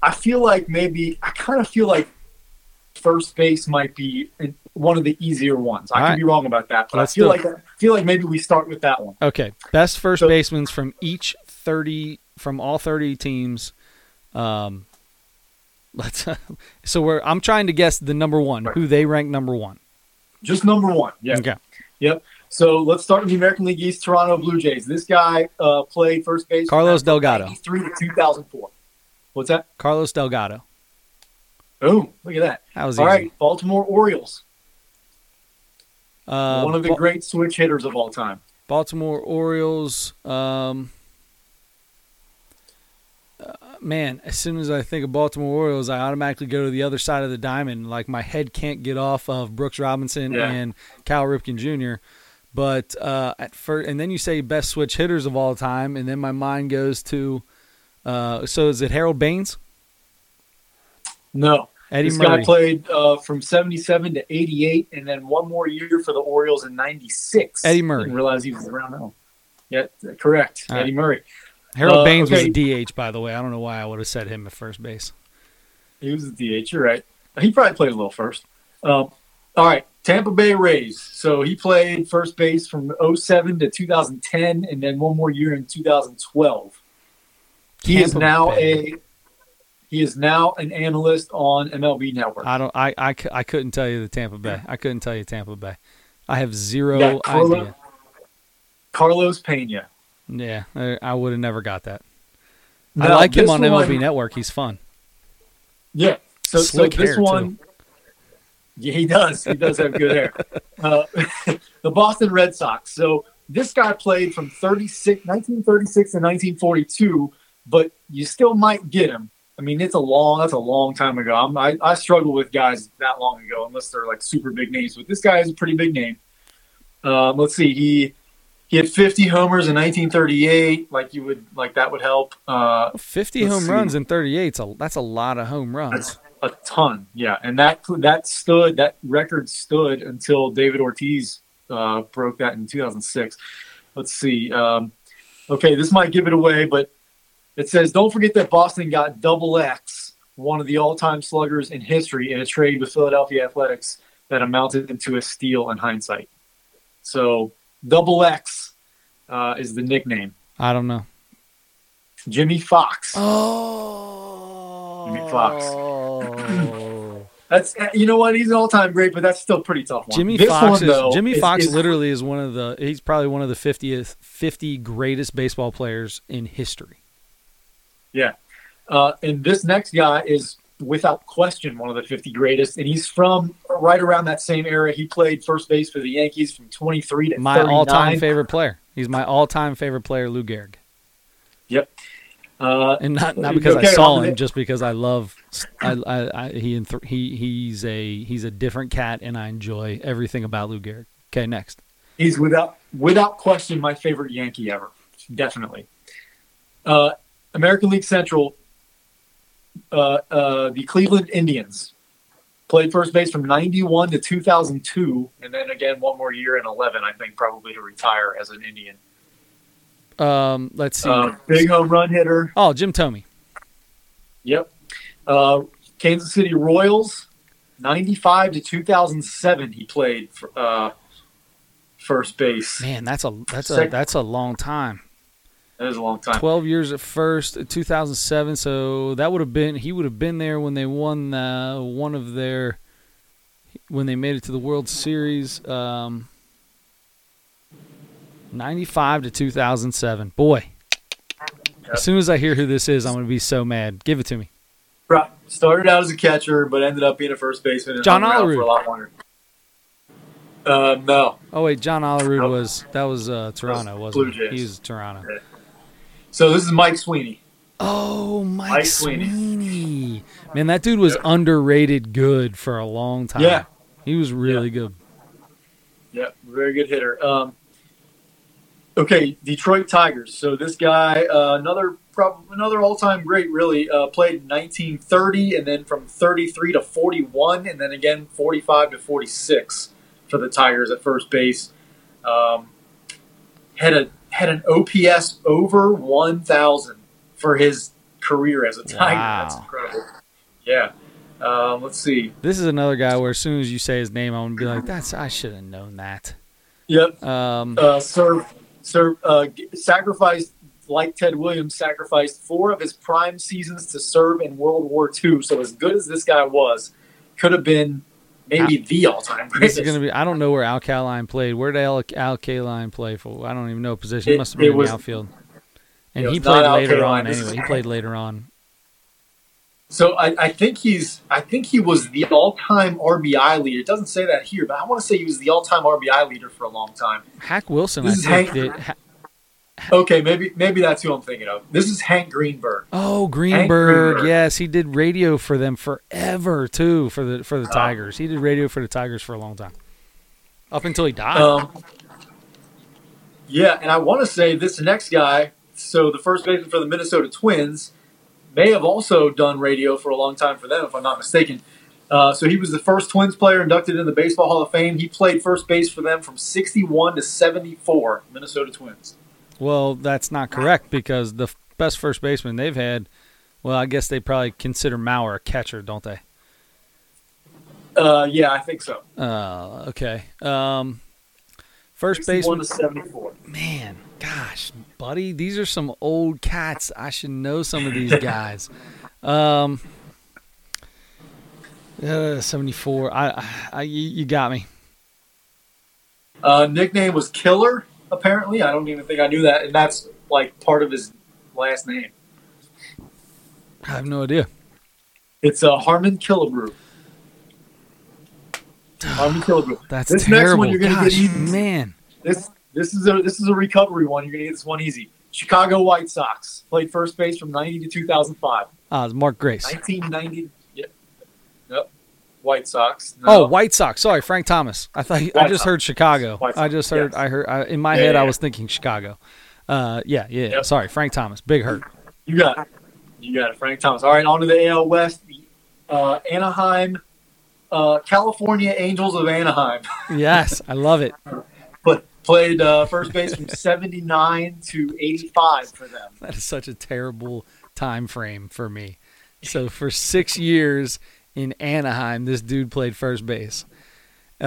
I feel like maybe I kind of feel like first base might be one of the easier ones. I All could right. be wrong about that, but Let's I feel like I feel like maybe we start with that one. Okay, best first So- basemen from each thirty from all thirty teams. Um, let's. so we're. I'm trying to guess the number one. Right. Who they rank number one. Just number one. Yeah. Okay. Yep. So let's start with the American League East Toronto Blue Jays. This guy uh, played first base. Carlos Delgado. 93 to 2004. What's that? Carlos Delgado. Boom. Look at that. That was All easy. right. Baltimore Orioles. Uh, one of the Ba- great switch hitters of all time. Baltimore Orioles. Um, uh, man, as soon as I think of Baltimore Orioles, I automatically go to the other side of the diamond. Like my head can't get off of Brooks Robinson Yeah. and Cal Ripken Jr. But uh, at first, and then you say best switch hitters of all time, and then my mind goes to. Uh, so is it Harold Baines? No. Eddie this Murray. guy played uh, from 77 to 88 and then one more year for the Orioles in 96. Eddie Murray. Didn't realize he was around now. Yeah, correct. All Eddie Murray. Harold uh, Baines okay. was a DH, by the way. I don't know why I would have said him at first base. He was a DH. You're right. He probably played a little first. Um, all right. Tampa Bay Rays. So he played first base from 07 to 2010 and then one more year in 2012. He is now Bay. a he is now an analyst on MLB Network. I don't. I, I, I couldn't tell you the Tampa Bay. I couldn't tell you Tampa Bay. I have zero Yeah, Carlo- idea. Carlos Pena. Yeah, I, would have never got that. I like him on one- MLB Network. He's fun. Yeah. So, so this hair, too. yeah, he does. He does have good hair. Uh, the Boston Red Sox. So this guy played from 36, 1936 to 1942, but you still might get him. I mean, it's a long. That's a long time ago. I'm, I I struggle with guys that long ago, unless they're like super big names. But this guy is a pretty big name. Um, let's see. He he had 50 homers in 1938. Like you would like that would help. Uh, Fifty home see. runs in 38. A, that's a lot of home runs. That's a ton, yeah. And that that stood that record stood until David Ortiz uh, broke that in 2006. Let's see. Um, okay, this might give it away, but it says don't forget that Boston got Double X, one of the all-time sluggers in history, in a trade with Philadelphia Athletics that amounted to a steal in hindsight. So Double X uh, is the nickname. I don't know. Jimmie Foxx. Oh, Jimmie Foxx. That's you know what he's an all-time great, but that's still a pretty tough one. Jimmy This Foxx one, is though, Jimmy is- Foxx. is- literally is one of the. He's probably one of the 50th 50 greatest baseball players in history. Uh, and this next guy is without question one of the 50 greatest, and he's from right around that same era. He played first base for the Yankees from 23 to My 39. all-time favorite player. He's my all-time favorite player, Lou Gehrig, Yep. Uh, and not not because I saw him, just because I love. I, I, I he he he's a he's a different cat, and I enjoy everything about Lou Gehrig. Okay, next. He's without without question my favorite Yankee ever. Definitely. Uh, American League Central. Uh, uh, the Cleveland Indians played first base from '91 to 2002, and then again one more year in 11, I think, probably to retire as an Indian. Um, let's see. Uh, big home run hitter. oh, Jim Thome. Yep. Uh, Kansas City Royals, 95 to 2007, he played for, uh, first base. Man, that's a that's a that's a long time. That is a long time. 12 years at first, 2007. So that would have been he would have been there when they won uh, one of their when they made it to the World Series. Um, 95 to 2007. Boy, as soon as I hear who this is, I'm going to be so mad. Give it to me. Right. Started out as a catcher, but ended up being a first baseman. John Olerud. For a lot longer. Uh, no. Oh wait, John Olerud was that was uh, Toronto, Blue wasn't he? Jays. He was Toronto. So this is Mike Sweeney. Oh, Mike, Mike Sweeney. Sweeney. Man, that dude was Yeah. underrated good for a long time. Yeah. He was really good. Yeah, very good hitter. Um, okay, Detroit Tigers. So this guy, uh, another prob- another all time great, really uh, played in 1930, and then from 33 to 41, and then again 45 to 46 for the Tigers at first base. Um, had a had an OPS over 1,000 for his career as a Tiger. That's incredible. Yeah. Um, let's see. This is another guy where as soon as you say his name, I'm gonna be like, "That's I should have known that." Yep. Um, uh, served, served, uh, sacrificed like Ted Williams sacrificed four of his prime seasons to serve in World War II. So as good as this guy was, could have been maybe the all-time this is gonna be. I don't know where Al Kaline played. Where did Al, Al Kaline play for? I don't even know position. He must have been in was- the outfield. And he played later Kaline. on anyway. He played later on. so I, I think he's, I think he was the all-time RBI leader. It doesn't say that here, but I want to say he was the all-time RBI leader for a long time. Hack Wilson, This I think. Hank- ha- Okay, maybe maybe that's who I'm thinking of. This is Hank Greenberg. oh, Greenberg. Greenberg. Yes, he did radio for them forever too. For the for the Oh. Tigers, he did radio for the Tigers for a long time, up until he died. Um, yeah, and I want to say this next guy. So the first baseman for the Minnesota Twins may have also done radio for a long time for them, if I'm not mistaken. Uh, so he was the first Twins player inducted in the Baseball Hall of Fame. He played first base for them from 61 to 74. Minnesota Twins. Well, that's not correct because the f- best first baseman they've had, well, I guess they probably consider Mauer a catcher, don't they? Uh, yeah, I think so. Uh, okay. Um, first 61 baseman, to 74. man, gosh, buddy, these are some old cats. I should know some of these guys. um, uh, seventy-four. I, I, I, you you got me. Uh, nickname was Killer. Apparently, I don't even think I knew that, and that's like part of his last name. I have no idea. It's uh, Harmon Killebrew. Harmon Killebrew. That's This next one you're gonna Gosh, get easy. man. This this is a this is a recovery one. You're gonna get this one easy. Chicago White Sox played first base from 90 to 2005. Ah, it's Mark Grace. 1990. White Sox. No. Oh, White Sox. Sorry, Frank Thomas. I thought I just Sox. heard Chicago. I just heard. yes. I heard. I, in my Yeah, head, I yeah. was thinking Chicago. Uh, yeah, yeah. Yep. Sorry, Frank Thomas. Big hurt. You got it. You got it. Frank Thomas. All right, on to the AL West. Uh, Anaheim, uh, California Angels of Anaheim. Yes, I love it. but played uh, first base from 79 to 85 for them. That is such a terrible time frame for me. So for six years in Anaheim, this dude played first base. Uh,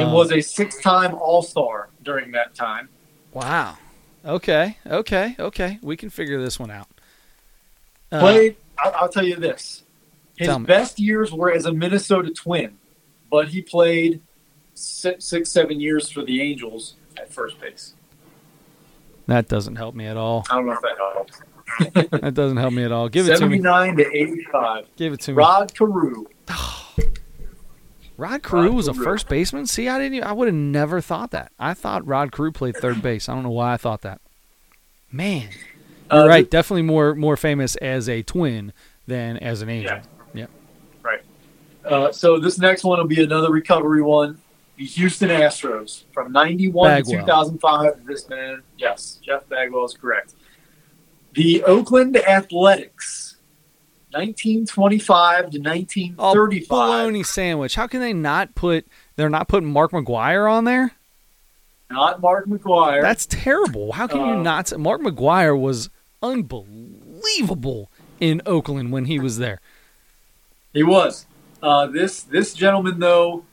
and was a six-time All-Star during that time. wow. Okay, okay, okay. We can figure this one out. Uh, Played. I'll, I'll tell you this: his best years were as a Minnesota Twin, but he played six, six, seven years for the Angels at first base. that doesn't help me at all. I don't know if that helps. That doesn't help me at all. Give it to me. Seventy-nine to eighty-five. Give it to me. Rod Carew. Rod Carew Rod was a Carew. first baseman. See, I didn't. Even, I would have never thought that. I thought Rod Carew played third base. I don't know why I thought that. Man, Uh, you're right. Definitely more more famous as a twin than as an angel. Yeah. Yeah. Right. Uh, so this next one will be another recovery one. The Houston Astros from 91 to 2005. This man, yes, Jeff Bagwell is correct. The Oakland Athletics, 1925 to Oh, 1935. bologna sandwich. How can they not put? They're not putting Mark McGwire on there. Not Mark McGwire. That's terrible. How can you Uh, not? Mark McGwire was unbelievable in Oakland when he was there. He was. Uh, this this gentleman though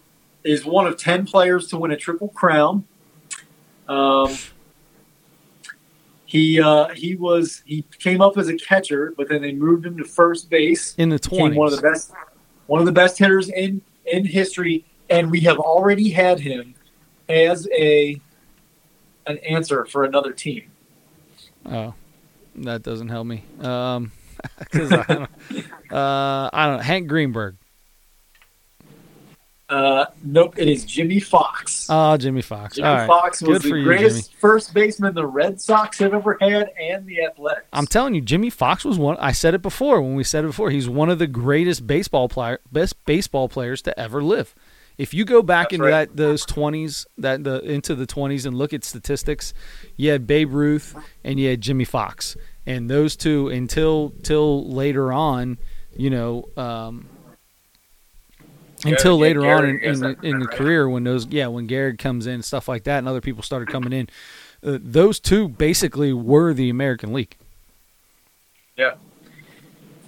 is one of ten players to win a triple crown. Um, he uh, he was he came up as a catcher, but then they moved him to first base. In the twenties, one of the best one of the best hitters in in history, and we have already had him as a an answer for another team. Oh, that doesn't help me. Um, I don't, uh, I don't know. Hank Greenberg. Uh, nope, it is Jimmie Foxx. Oh, Jimmie Foxx. Jimmy All right. Foxx was the you, greatest Jimmy. first baseman the Red Sox have ever had, and the Athletics. I'm telling you, Jimmie Foxx was one. I said it before when we said it before. He's one of the greatest baseball player, best baseball players to ever live. If you go back That's into right. that those 20s, that the into the 20s, and look at statistics, you had Babe Ruth and you had Jimmie Foxx, and those two until till later on, you know, um, until later on in, in, the, in the career when those yeah when Garrett comes in and stuff like that and other people started coming in, uh, those two basically were the American League. Yeah.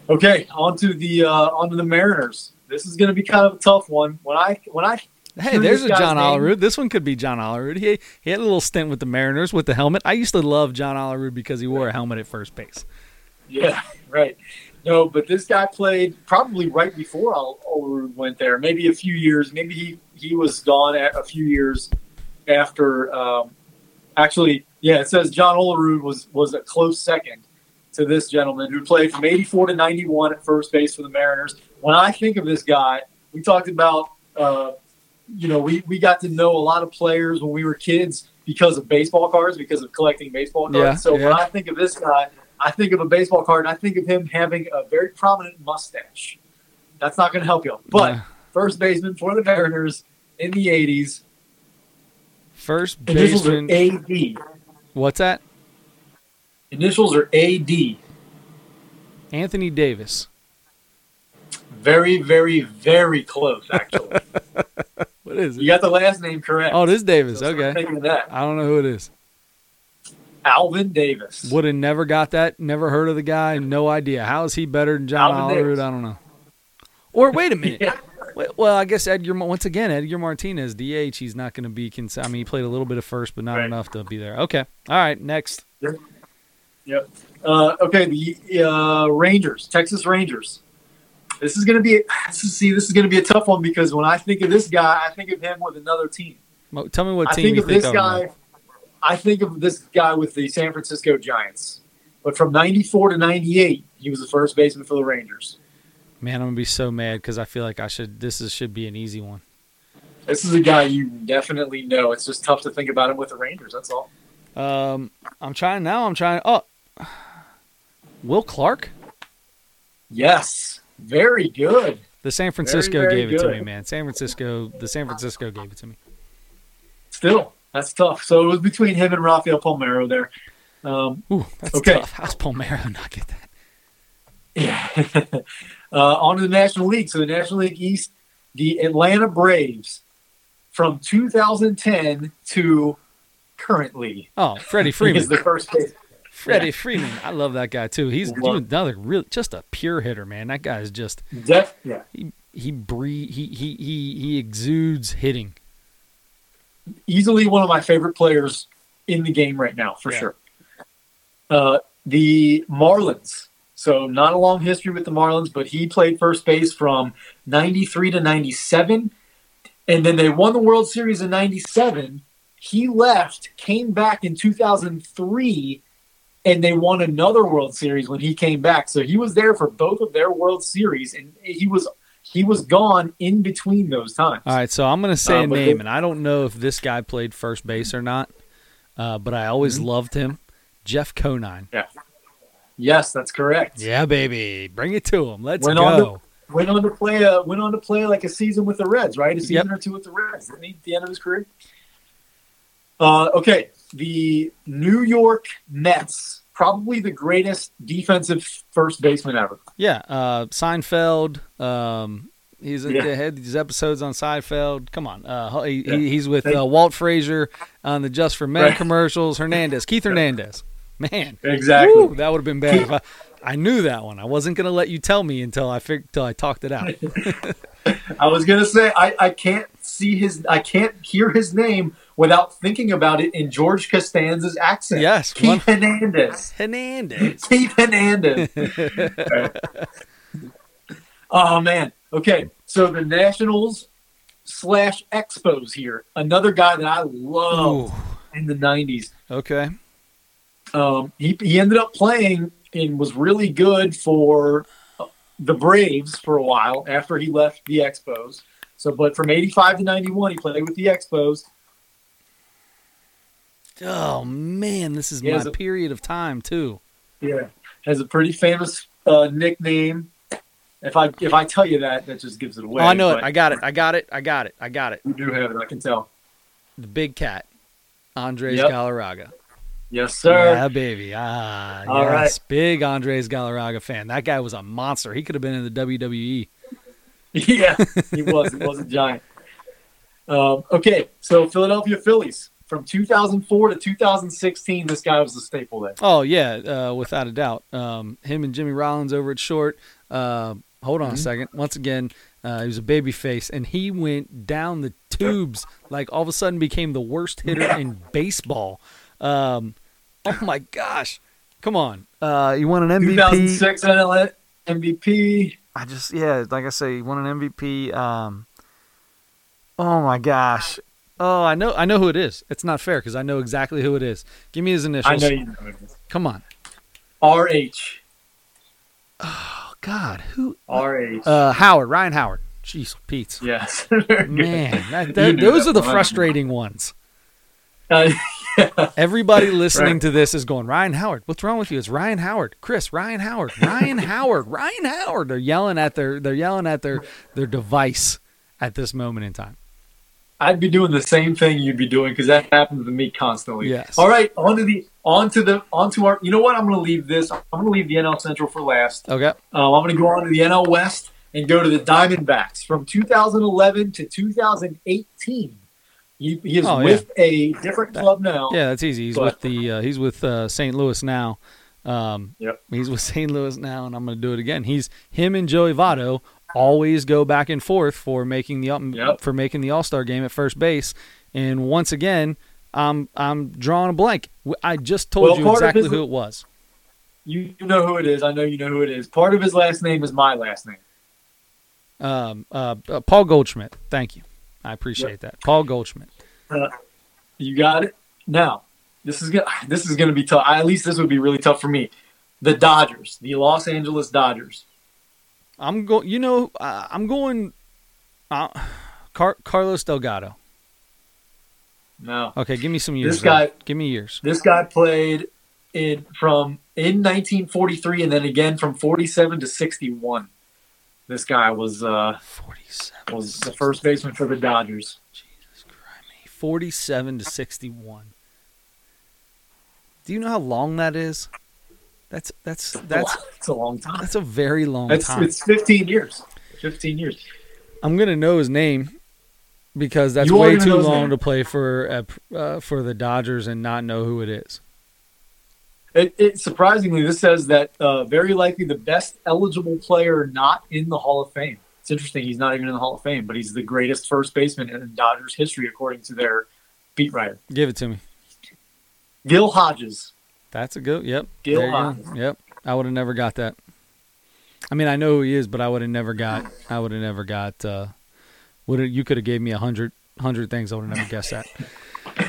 Okay, on to the uh, on to the Mariners. This is going to be kind of a tough one. When I when I Hey, there's a John Olerud. This one could be John Olerud. He he had a little stint with the Mariners with the helmet. I used to love John Olerud because he wore a helmet at first base. Yeah, right. No, but this guy played probably right before Ol- Olerud went there. Maybe a few years. Maybe he, he was gone at a few years after. Um, actually, yeah, it says John Olerud was was a close second to this gentleman who played from '84 to '91 at first base for the Mariners. When I think of this guy, we talked about. Uh, you know, we, we got to know a lot of players when we were kids because of baseball cards, because of collecting baseball cards. Yeah, so yeah. when I think of this guy, I think of a baseball card and I think of him having a very prominent mustache. That's not going to help you. But Yeah. first baseman for the Mariners in the 80s, First baseman. AD. What's that? Initials are AD. Anthony Davis. Very, very, very close, actually. What is it? you got the last name correct. Oh, this Davis. So Okay. Thinking of that. I don't know who it is. Alvin Davis. Would have never got that. Never heard of the guy. No idea. How is he better than John Alvin Olerud? Davis. I don't know. Or wait a minute. Yeah. Well, well, I guess Edgar. Once again, Edgar Martinez, DH. He's not going to be. Cons- I mean, he played a little bit of first, but not Right. enough to be there. Okay. All right. Next. Yep. Uh, okay, the uh, Rangers, Texas Rangers. This is going to be this is, see this is going to be a tough one because when I think of this guy, I think of him with another team. Tell me what I team think you of think this of. guy. I think of this guy with the San Francisco Giants. But from '94 to '98, he was the first baseman for the Rangers. Man, I'm gonna be so mad because I feel like I should. This is, should be an easy one. This is a guy you definitely know. It's just tough to think about him with the Rangers. That's all. Um, I'm trying now. I'm trying. Oh, Will Clark. Yes, very good. The San Francisco very gave it to me, man. San Francisco. The San Francisco gave it to me. Still, that's tough. So it was between him and Rafael Palmeiro there. Um, Ooh, that's Okay. tough. How's Palmeiro not get that? Yeah. uh, on to the National League. So the National League East, the Atlanta Braves from 2010 to currently Oh, Freddie Freeman is the first base. Freddie Freeman. I love that guy too. He's Love- another real, just a pure hitter, man. That guy is just Def, yeah. he he breathe he he he he exudes hitting. Easily one of my favorite players in the game right now, for Yeah. sure. Uh, the Marlins. So not a long history with the Marlins, but he played first base from 93 to 97. And then they won the World Series in 97. He left, came back in 2003, and they won another World Series when he came back. So he was there for both of their World Series, and he was he was gone in between those times. All right, so I'm going to say Uh, a name, they- and I don't know if this guy played first base or not, uh, but I always Mm-hmm. loved him. Jeff Conine. Yeah. Yes, that's correct. Yeah, baby. Bring it to him. Let's Went on go. Went on to play a went on to play like a season with the Reds, right? A season Yep. or two with the Reds. Didn't he, the end of his career. Uh, okay, the New York Mets, probably the greatest defensive first baseman ever. Yeah, uh, Seinfeld. Um, he's Yeah. they had these episodes on Seinfeld. Come on, uh, he, Yeah. he- he's with uh, Walt Frazier on the Just for Men Right. commercials. Hernandez, Keith Hernandez. Man, Exactly. woo, that would have been bad. If I, I knew that one. I wasn't gonna let you tell me until I fig- until I talked it out. I was gonna say I, I can't see his I can't hear his name without thinking about it in George Costanza's accent. Yes, Keith one- Hernandez. Hernandez. Keith Hernandez. oh man. Okay, so the Nationals slash Expos here. Another guy that I loved Ooh, in the '90s. okay. Um, he he ended up playing and was really good for the Braves for a while after he left the Expos. So, but from '85 to '91, he played with the Expos. Oh man, this is He my a- period of time too. Yeah, has a pretty famous uh, nickname. If I if I tell you that, that just gives it away. oh, I know it. I got it. I got it. I got it. I got it. You do have it. I can tell. The big cat, Andres Yep. Galarraga. Yes, sir. Yeah, baby. Ah, All yes. right. Big Andres Galarraga fan. That guy was a monster. He could have been in the. WWE. Yeah, he was. He was a giant. Um, okay, so Philadelphia Phillies from 2004 to 2016. This guy was the staple there. Oh yeah, uh, without a doubt. Um, him and Jimmy Rollins over at short. Uh, hold on a Mhm. second. Once again, uh, he was a baby face, and he went down the tubes. Like all of a sudden, became the worst hitter Yeah. in baseball. Um, oh my gosh! Come on. Uh, he won an MVP. 2006 NL MVP. I just yeah, like I say, he won an MVP. Um, oh my gosh. Oh, I know, I know who it is. It's not fair because I know exactly who it is. Give me his initials. I know you know it is. Come on. RH. Oh God, who? RH. Uh, Howard, Ryan Howard. Jeez, Pete. yes. Man, that, that, those that are the one. frustrating ones. Uh, yeah. Everybody listening Right. to this is going, Ryan Howard. What's wrong with you? It's Ryan Howard. Kris, Ryan Howard. Ryan Howard. Ryan Howard. They're yelling at their they're yelling at their their device at this moment in time. I'd be doing the same thing you'd be doing because that happens to me constantly. Yes. All right, on to the on to the on to our. You know what? I'm going to leave this. I'm going to leave the NL Central for last. Okay. Um, I'm going to go on to the NL West and go to the Diamondbacks from 2011 to 2018. He, he is Oh, yeah. with a different club now. Yeah, that's easy. He's But- with the uh, he's with uh, St. Louis now. Um, Yep. He's with St. Louis now, and I'm going to do it again. He's him and Joey Votto always go back and forth for making the Yep. for making the All Star game at first base. And once again, I'm I'm drawing a blank. I just told Well, you exactly his- who it was. You know who it is. I know you know who it is. Part of his last name is my last name. Um, uh, uh, Paul Goldschmidt. Thank you. I appreciate that. Paul Goldschmidt. You got it. Now, this is gonna this is gonna be tough. At least this would be really tough for me. The Dodgers, the Los Angeles Dodgers. I'm going. You know, uh, I'm going. Uh, Car- Carlos Delgado. No, Okay, give me some years. This guy- though. Give me years. this guy played in from in 1943 and then again from 47 to 61. This guy was uh, Forty-seven. was the first baseman for the Dodgers. Jesus Christ. Forty-seven to sixty-one. Do you know how long that is? That's that's that's It's a long time. that's a very long It's time. it's 15 years. 15 years. I'm gonna know his name because that's You way too long to play for uh, uh, for the Dodgers and not know who it is. It, it surprisingly, this says that uh, very likely the best eligible player not in the Hall of Fame. It's interesting. He's not even in the Hall of Fame, but he's the greatest first baseman in Dodgers history, according to their beat writer, Give it to me. Gil Hodges. That's a good. Yep. Gil There you go. Yep. I would have never got that. I mean, I know who he is, but I would have never got. I would have never got. Uh, would you could have gave me a hundred hundred things. I would have never guessed that.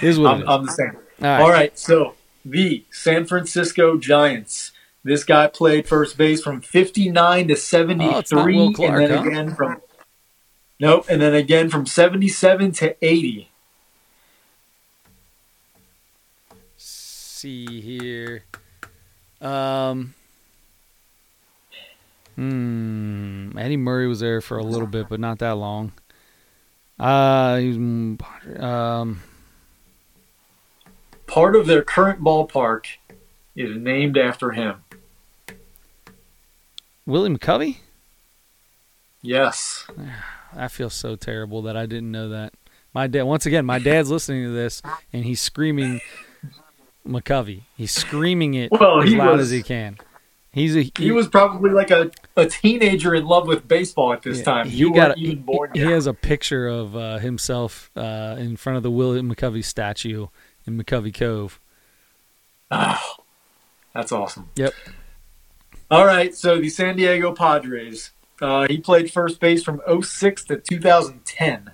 Is what it I'm, is. I'm the same. All right. All right, so the San Francisco Giants. This guy played first base from 59 to 73, Oh, it's not Will Clark, and then huh? again from Nope. And then again from 77 to 80. See here. Um. Hmm. Eddie Murray was there for a little bit, but not that long. Uh, he um. Part of their current ballpark is named after him. Willie McCovey? Yes. I feel so terrible that I didn't know that. My dad, once again, my dad's listening to this and he's screaming McCovey. He's screaming it Well, as loud was- as he can. He's a He was probably like a, a teenager in love with baseball at this Yeah, time. he You got a- even born he, he has a picture of uh, himself uh, in front of the Willie McCovey statue in McCovey Cove. Ah, that's awesome. Yep. All right, so the San Diego Padres. Uh, he played first base from 06 to 2010.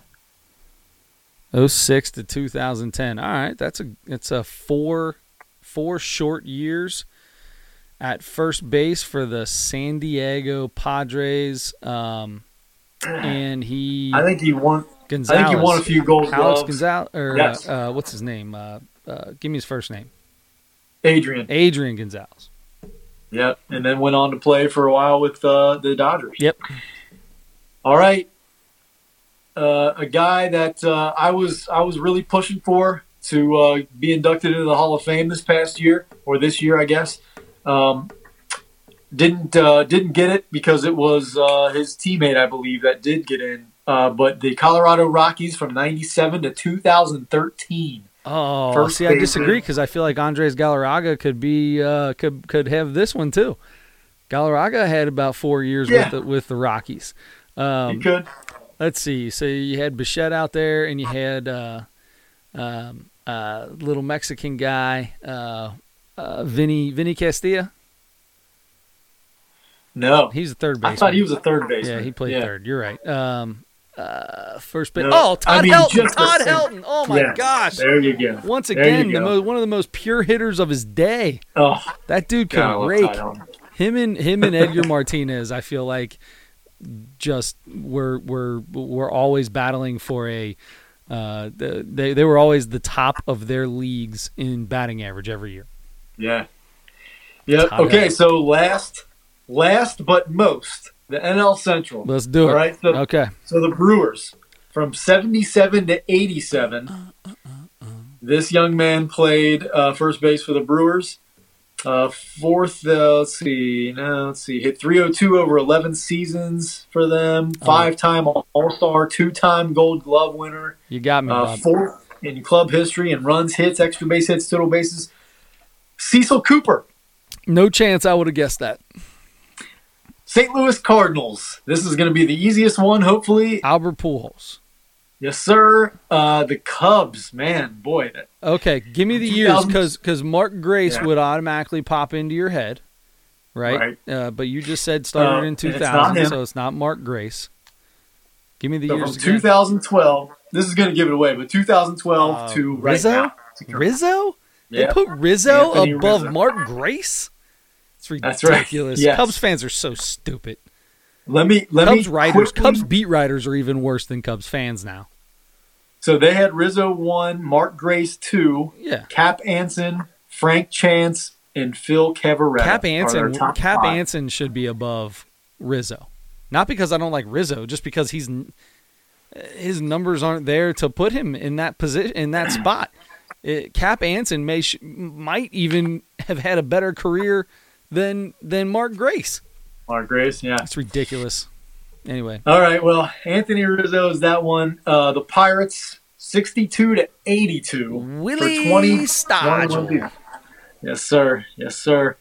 06 to 2010. All right, that's a it's a four four short years at first base for the San Diego Padres. Um, and he I think he won. Gonzalez. I think he won a few Gold Alex Gloves. Gonzalez or Yes. uh, uh, what's his name? Uh, uh, give me his first name. Adrian. Adrian Gonzalez. Yep, and then went on to play for a while with uh, the Dodgers. Yep. All right, uh, a guy that uh, I was I was really pushing for to uh, be inducted into the Hall of Fame this past year or this year, I guess. Um, didn't uh, didn't get it because it was uh, his teammate, I believe, that did get in. Uh, but the Colorado Rockies from '97 to 2013. Oh, First see, I disagree because I feel like Andres Galarraga could be uh, could could have this one too. Galarraga had about four years Yeah. with the, with the Rockies. he Um, could. let's see. So you had Bichette out there, and you had uh, um, uh, little Mexican guy, uh, uh, Vinny Vinny Castilla. No, He's a third I baseman. thought he was a third baseman. Yeah, he played Yeah. third. You're right. Um, uh, first base. No, oh, Todd I mean, Helton. Todd Helton. Oh my Yeah, gosh. There you go. Once again, the go. mo- one of the most pure hitters of his day. Oh, That dude could God, rake. Him and him and Edgar Martinez. I feel like just were were were always battling for a. Uh, they they were always the top of their leagues in batting average every year. Yeah. Todd Okay, so last, last but most, the NL Central. Let's do it. All right, so, Okay. so the Brewers from seventy-seven to eighty-seven. This young man played uh, first base for the Brewers. Uh, fourth, uh, let's see, no, let's see, hit 302 over 11 seasons for them. Five-time All-Star, two-time Gold Glove winner. You got me, Uh, fourth in club history and runs, hits, extra base hits, total bases. Cecil Cooper, No chance I would have guessed that. St. Louis Cardinals. This is going to be the easiest one, hopefully. Albert Pujols. Yes, sir. Uh, the Cubs, man, boy, that Okay, give me the years 2000s. because Mark Grace Yeah. would automatically pop into your head, right? Uh, but you just said started Uh, in and it's 2000, so it's not Mark Grace. Give me the so years. from again. 2012. This is going to give it away, but 2012 Uh, to right Rizzo? now. Rizzo? They Yeah. put Rizzo Anthony above Rizzo. Mark Grace? It's That's right. ridiculous. Yes. Cubs fans are so stupid. Let me let Cubs me writers, quickly- Cubs beat writers are even worse than Cubs fans now. So they had Rizzo one, Mark Grace two, Yeah. Cap Anson, Frank Chance, and Phil Cavarretta. Cap Anson, Cap five. Anson should be above Rizzo. Not because I don't like Rizzo, just because he's his numbers aren't there to put him in that position in that spot. It, Cap Anson may sh- might even have had a better career than than Mark Grace. Mark Grace, yeah. It's ridiculous. Anyway, All right, well, Anthony Rizzo is that one. Uh, the Pirates, 62 to 82 Willie for 20 Stargell. Yes, sir. Yes, sir.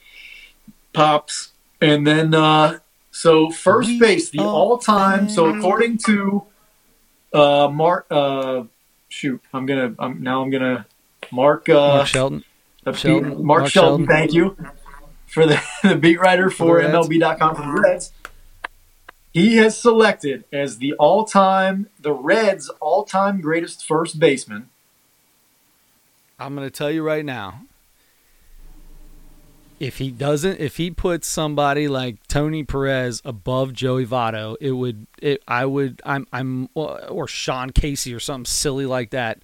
Pops. And then, uh, so first We base, the all-time. So according to uh, Mark, uh, shoot, I'm gonna. I'm now. I'm gonna Mark. Uh, Mark Shelton. the Mark, Mark Shelton, Sheldon. thank you for the, the beat writer for Reds. MLB.com for the Reds. He has selected as the all-time, the Reds' all-time greatest first baseman. I'm going to tell you right now. if he doesn't, if he puts somebody like Tony Perez above Joey Votto, it would, it, I would, I'm, I'm, or Sean Casey or something silly like that.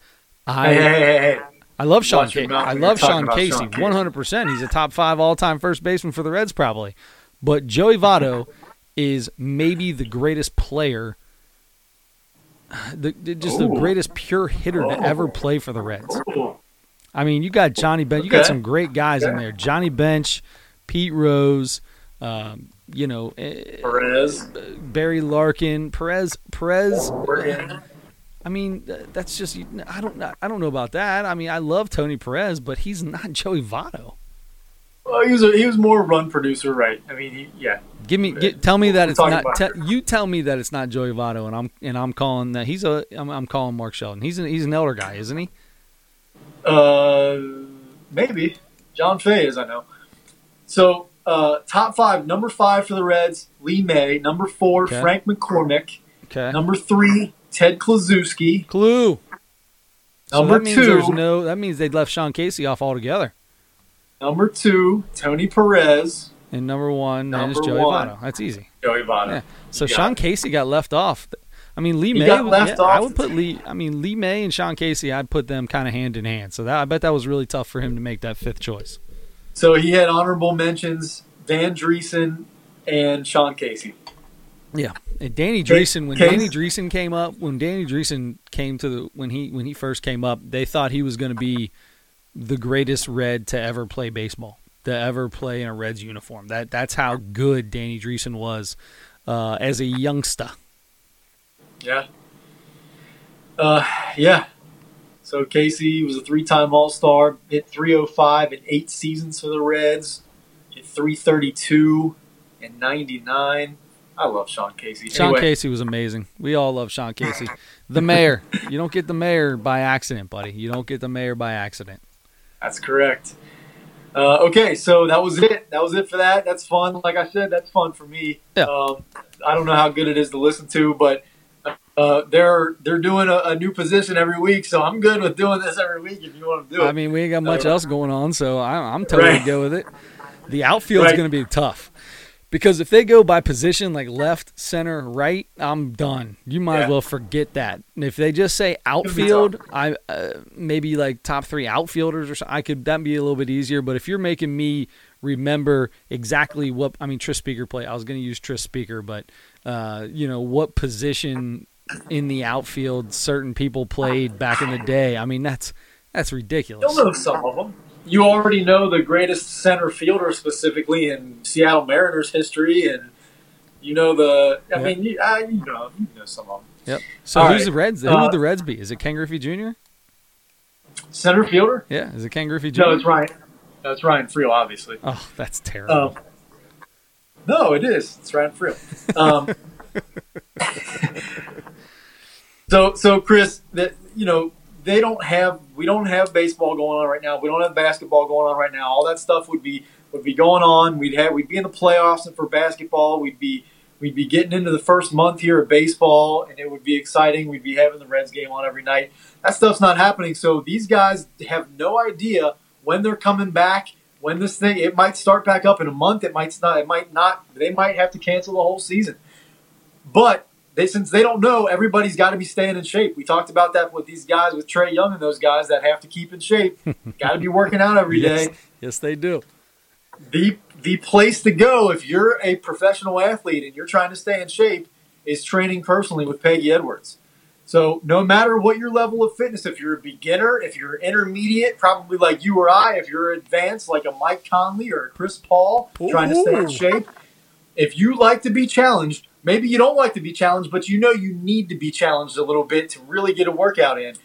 I, hey, hey, hey. I love Sean. Casey. I love Sean Casey. Sean Casey. One hundred percent. He's a top five all time first baseman for the Reds, probably. But Joey Votto is maybe the greatest player, the, just the greatest pure hitter to Oh. ever play for the Reds. I mean, you got Johnny Bench. You got some great guys in there. Johnny Bench, Pete Rose, um, you know, eh, Perez. Barry Larkin, Perez. Perez. Morgan. I mean, that's just I don't I don't know about that. I mean, I love Tony Perez, but he's not Joey Votto. Well, he was a, he was more run producer, right? I mean, he, yeah. Give me, get, tell me that We're it's not. Te- you tell me that it's not Joey Votto, and I'm and I'm calling that he's a. I'm, I'm calling Mark Sheldon. He's an he's an elder guy, isn't he? Uh, maybe John Fay is. I know. So uh, top five, number five for the Reds, Lee May. Number four, Okay. Frank McCormick. Okay. Number three, Ted Kluszewski. Clue. So Number that means two, there's no. That means they left Sean Casey off altogether. number two, Tony Perez. And number one then is Joey one. Votto. That's easy. Joey Votto. Yeah. So You Sean. Casey got left off. I mean, Lee He May. yeah, I would put Lee. I mean, Lee May and Sean Casey. I'd put them kind of hand in hand. So that I bet that was really tough for him to make that fifth choice. So he had honorable mentions: Dan Driessen and Sean Casey. Yeah, and Danny Ca- Driessen. When Danny Driessen came up, when Danny Driessen came to the when he when he first came up, they thought he was going to be the greatest Red to ever play baseball, to ever play in a Reds uniform. That that's how good Danny Driessen was uh, as a youngster. Yeah. Uh, yeah. So Casey was a three-time All-Star, hit 305 in eight seasons for the Reds, hit 332 in 99. I love Sean Casey. Sean anyway, Casey was amazing. We all love Sean Casey. The mayor. You don't get the mayor by accident, buddy. You don't get the mayor by accident. that's correct. Uh, okay, so that was it. That was it for that. That's fun. Like I said, that's fun for me. Yeah. Um, I don't know how good it is to listen to, but uh, they're they're doing a, a new position every week, so I'm good with doing this every week. If you want to do it, I mean, we ain't got much Uh, else going on, so I, I'm totally Right. good with it. The outfield's Right. going to be tough because if they go by position, like left, center, right, I'm done. You might Yeah. as well forget that. And if they just say outfield, I uh, maybe like top three outfielders or something. I could that be a little bit easier. But if you're making me remember exactly what I mean, Tris Speaker play. I was going to use Tris Speaker, but uh, you know what position in the outfield certain people played back in the day. I mean, that's that's ridiculous. You'll know some of them. You already know the greatest center fielder specifically in Seattle Mariners history, and you know the. I Yeah. mean, you, uh, you know, you know some of them. Yep. So All who's right. the Reds? Who Uh, would the Reds be? Is it Ken Griffey Jr.? Center fielder? Yeah, is it Ken Griffey Jr.? No, it's Ryan. No, it's Ryan Freel, obviously. Oh, that's terrible. Um, no, it is. It's Ryan Freel. Um, so, so Chris, that you know, they don't have. We don't have baseball going on right now. We don't have basketball going on right now. All that stuff would be would be going on. We'd have. We'd be in the playoffs, and for basketball, we'd be we'd be getting into the first month here of baseball, and it would be exciting. We'd be having the Reds game on every night. That stuff's not happening. So these guys have no idea when they're coming back. When this thing, it might start back up in a month. It might not. It might not. They might have to cancel the whole season. But they, since they don't know, everybody's got to be staying in shape. We talked about that with these guys, with Trae Young and those guys that have to keep in shape. got to be working out every day yes, yes, they do. the the place to go if you're a professional athlete and you're trying to stay in shape is training personally with Peggy Edwards. So no matter what your level of fitness, if you're a beginner, if you're intermediate, probably like you or I, if you're advanced like a Mike Conley or a Chris Paul, trying to stay in shape, if you like to be challenged, maybe you don't like to be challenged, but you know you need to be challenged a little bit to really get a workout in.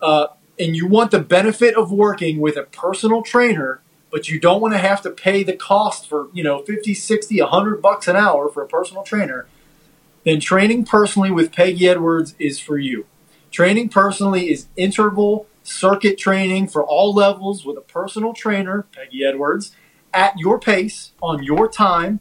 Uh, and you want the benefit of working with a personal trainer, but you don't want to have to pay the cost for, you know, 50, 60, 100 bucks an hour for a personal trainer, then training personally with Peggy Edwards is for you. Training personally is interval circuit training for all levels with a personal trainer, Peggy Edwards, at your pace, on your time.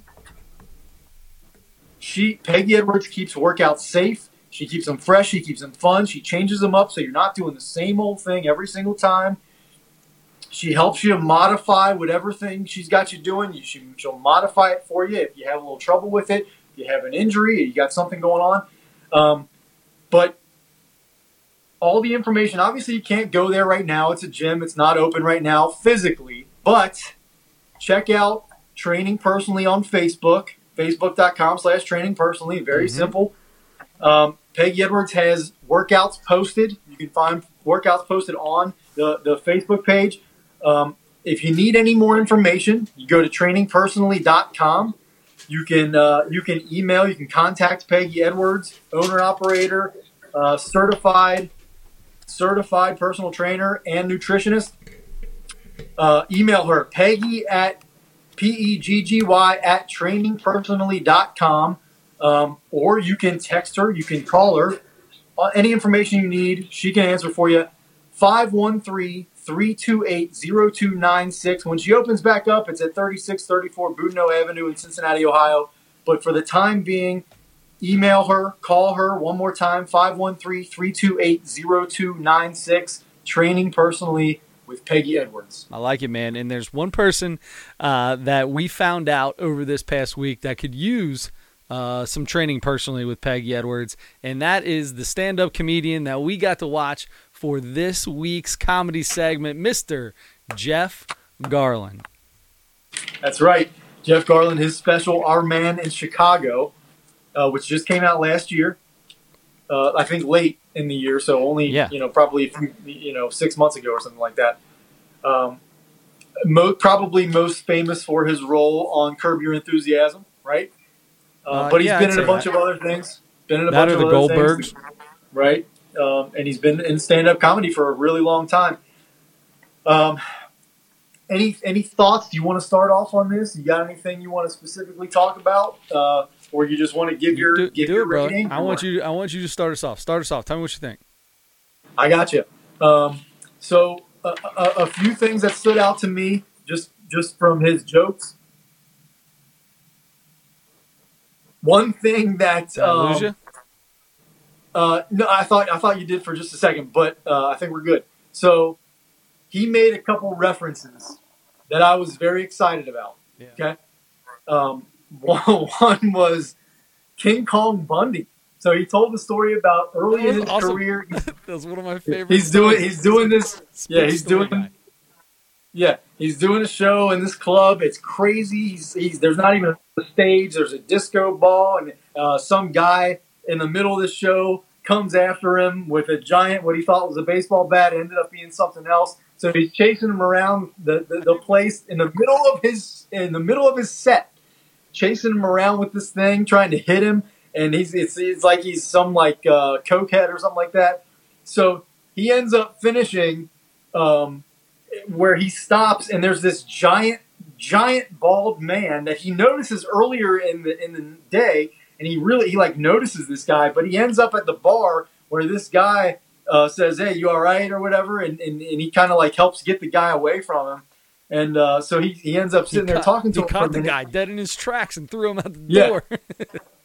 She Peggy Edwards keeps workouts safe. She keeps them fresh. She keeps them fun. She changes them up so you're not doing the same old thing every single time. she helps you modify whatever thing she's got you doing. She, she'll modify it for you if you have a little trouble with it, if you have an injury, you got something going on. Um, but all the information, obviously, you can't go there right now. It's a gym, it's not open right now physically, but check out Training Personally on Facebook, facebook.com slash training personally. Very mm-hmm. simple. Um, Peggy Edwards has workouts posted. You can find workouts posted on the, the Facebook page. Um, if you need any more information, you go to trainingpersonally.com. You can uh, you can email, you can contact Peggy Edwards, owner operator, uh, certified certified personal trainer and nutritionist. Uh, email her Peggy at p e g g y at trainingpersonally.com, um, or you can text her, you can call her. Uh, any information you need, she can answer for you. 513 328 0296. When she opens back up, it's at 3634 Boudinot Avenue in Cincinnati, Ohio. But for the time being, email her, call her one more time 513 328 0296. Training personally with Peggy Edwards. I like it, man. And there's one person uh, that we found out over this past week that could use. Uh, some training personally with Peggy Edwards, and that is the stand up comedian that we got to watch for this week's comedy segment, Mr. Jeff Garlin. That's right. Jeff Garlin, his special Our Man in Chicago, uh, which just came out last year. Uh, I think late in the year, so only yeah. you know probably you know six months ago or something like that. Um, mo- probably most famous for his role on Curb Your Enthusiasm, right? Uh, uh but he's yeah, been in a bunch that. of other things. Been in a that bunch of the Goldbergs, things, right? um, and he's been in stand-up comedy for a really long time. Um, any any thoughts? Do you want to start off on this? You got anything you want to specifically talk about, uh, or you just want to give your do, give do your it? Bro. I want you. I want you to start us off. Start us off. Tell me what you think. I got you. Um, so a, a, a few things that stood out to me just just from his jokes. One thing that um, uh, no, I thought I thought you did for just a second, but uh, I think we're good. So he made a couple references that I was very excited about. Yeah. Okay, um, one, one was King Kong Bundy. So he told the story about early in his awesome. career. that was one of my favorites. He's doing he's doing this. yeah, he's doing. Yeah, he's doing a show in this club. It's crazy. He's, he's there's not even a stage. There's a disco ball and uh, some guy in the middle of the show comes after him with a giant, what he thought was a baseball bat, ended up being something else. So he's chasing him around the, the, the place in the middle of his in the middle of his set, chasing him around with this thing, trying to hit him, and he's it's, it's like he's some like uh, cokehead or something like that. So he ends up finishing um, where he stops, and there's this giant giant bald man that he notices earlier in the in the day and he really he like notices this guy, but he ends up at the bar where this guy uh, says, "Hey, you all right?" or whatever, and and, and he kind of like helps get the guy away from him. And uh, so he, he ends up sitting there talking to he him. He caught the guy dead in his tracks and threw him out the yeah. door.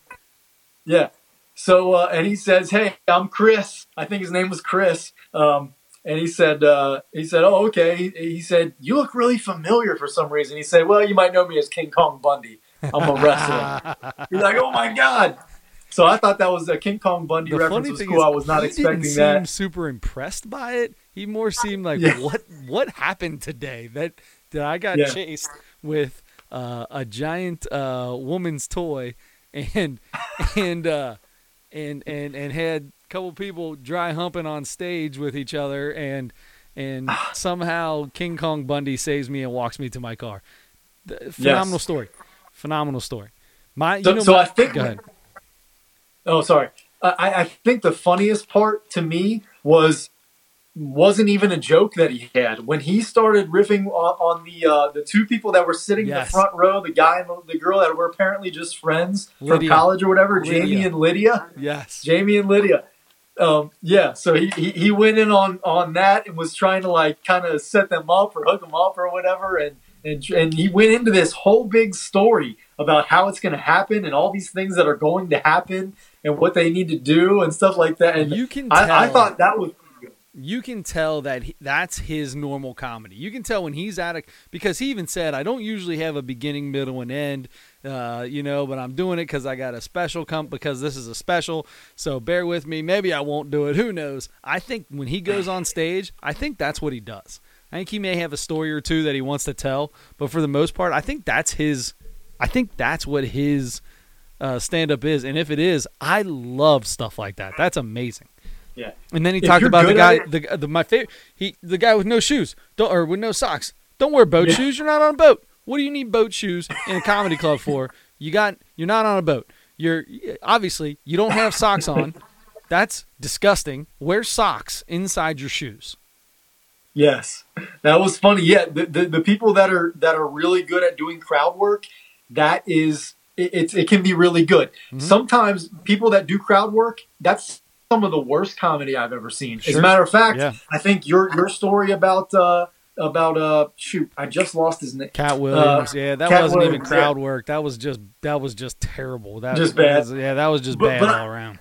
yeah. So uh, and he says, "Hey, I'm Chris. I think his name was Chris." Um, and he said, uh, "He said, oh, okay." He, he, said, "You look really familiar for some reason." He said, "Well, you might know me as King Kong Bundy." I'm a wrestler. He's like, oh my god. So I thought that was a King Kong Bundy the reference was cool. Is, I was not expecting didn't that. Seem super impressed by it. He more seemed like, yeah. what what happened today? That that I got yeah. chased with uh, a giant uh, woman's toy and and uh, and and and had a couple people dry humping on stage with each other and and somehow King Kong Bundy saves me and walks me to my car. Phenomenal yes. story. Phenomenal story. My, so, know, so my, I think. Go ahead. Oh, sorry. I, I think the funniest part to me was wasn't even a joke that he had when he started riffing on, on the uh, the two people that were sitting yes. in the front row, the guy and the, girl that were apparently just friends Lydia. from college or whatever, Lydia. Jamie and Lydia. Yes, Jamie and Lydia. Um, yeah, so he, he, he went in on on that and was trying to like kind of set them up or hook them up or whatever, and and, and he went into this whole big story about how it's going to happen and all these things that are going to happen and what they need to do and stuff like that. And you can, I, I thought that was you can tell that he, that's his normal comedy. You can tell when he's at it because he even said, "I don't usually have a beginning, middle, and end, uh, you know, but I'm doing it because I got a special comp because this is a special. So bear with me. Maybe I won't do it. Who knows? I think when he goes on stage, I think that's what he does. I think he may have a story or two that he wants to tell, but for the most part, I think that's his. I think that's what his uh, stand up is, and if it is, I love stuff like that. That's amazing. Yeah. And then he If talked about the guy, at the, the my favorite, he the guy with no shoes, don't or with no socks. Don't wear boat Yeah. shoes. You're not on a boat. What do you need boat shoes in a comedy club for? You got you're not on a boat. You're obviously you don't have socks on. That's disgusting. Wear socks inside your shoes. Yes, that was funny. Yeah, the, the the people that are that are really good at doing crowd work, that is it, it's it can be really good. Mhm. Sometimes people that do crowd work, that's some of the worst comedy I've ever seen. As a matter of fact, Yeah. I think your your story about uh about uh shoot, I just lost his name. Katt Williams, yeah, that Cat wasn't even Williams, crowd work. That was just that was just terrible. That Just bad. was- yeah, that was just But- bad but all around.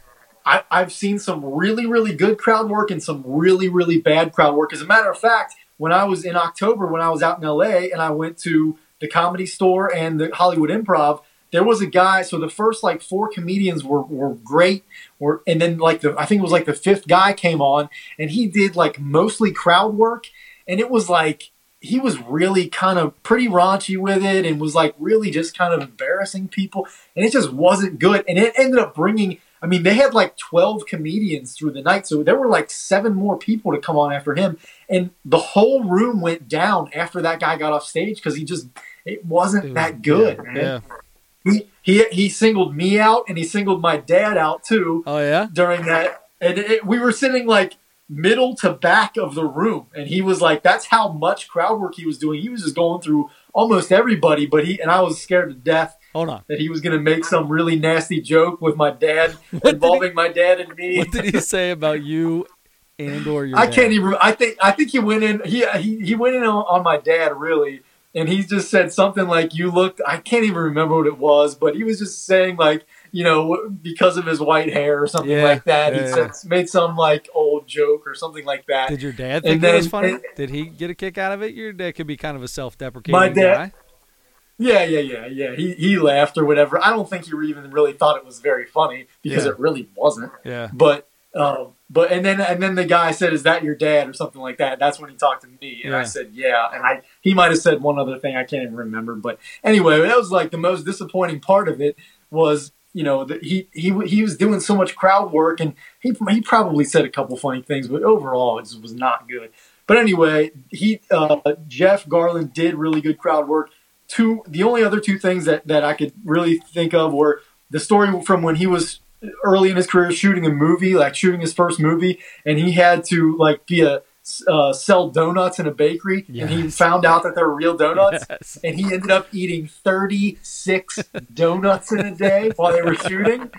I, I've seen some really, really good crowd work and some really, really bad crowd work. As a matter of fact, when I was in October, when I was out in LA and I went to the comedy store and the Hollywood Improv, there was a guy. So the first like four comedians were, were great. Were, and then like the, I think it was like the fifth guy came on and he did like mostly crowd work. And it was like, he was really kind of pretty raunchy with it and was like really just kind of embarrassing people. And it just wasn't good. And it ended up bringing, I mean, they had like 12 comedians through the night. So there were like seven more people to come on after him. And the whole room went down after that guy got off stage because he just, it wasn't It was- that good, yeah, man. Yeah. He, he, he singled me out and he singled my dad out too Oh yeah. during that. And it, we were sitting like middle to back of the room. And he was like, that's how much crowd work he was doing. He was just going through almost everybody. But he, and I was scared to death Hold on. that he was going to make some really nasty joke with my dad did he- involving my dad and me. What did he say about you and or your? I dad? can't even. I think. I think he went in. He he, he went in on, on my dad really, and he just said something like, "You looked." I can't even remember what it was, but he was just saying like, you know, because of his white hair or something Yeah, like that. yeah, he said, made some like old joke or something like that. Did your dad And think it was funny? and- Did he get a kick out of it? Your dad could be kind of a self-deprecating My dad- guy. Yeah, yeah, yeah, yeah. He he laughed or whatever. I don't think he even really thought it was very funny because Yeah. it really wasn't. Yeah. But um, but and then and then the guy said, "Is that your dad?" or something like that. That's when he talked to me, and Yeah. I said, "Yeah." And I he might have said one other thing I can't even remember. But anyway, that was like the most disappointing part of it was you know that he he he was doing so much crowd work, and he he probably said a couple funny things, but overall it just was not good. But anyway, he uh, Jeff Garlin did really good crowd work. Two the only other two things that that I could really think of were the story from when he was early in his career shooting a movie, like shooting his first movie, and he had to like be a uh, sell donuts in a bakery, and he found out that they were real donuts, Yes. and he ended up eating thirty six donuts in a day while they were shooting.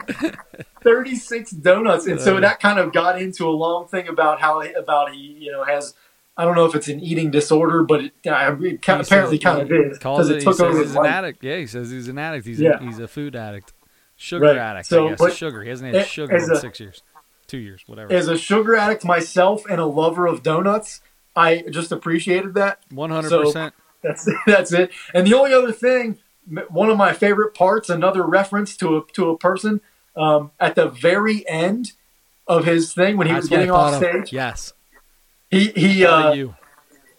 Thirty six donuts, and so Uh. that kind of got into a long thing about how about he you know has. I don't know if it's an eating disorder, but it, uh, it apparently kind of is because it. it He took says over he's an life. addict. Yeah, he says he's an addict. He's Yeah. a, he's a food addict, sugar Right. addict. So, I guess but- sugar. He hasn't had sugar in a- six years, two years, whatever. As a sugar addict myself and a lover of donuts, I just appreciated that. One hundred percent. That's that's it. And the only other thing, one of my favorite parts, another reference to a to a person um, at the very end of his thing when he was getting off stage. Yes. He he uh, you.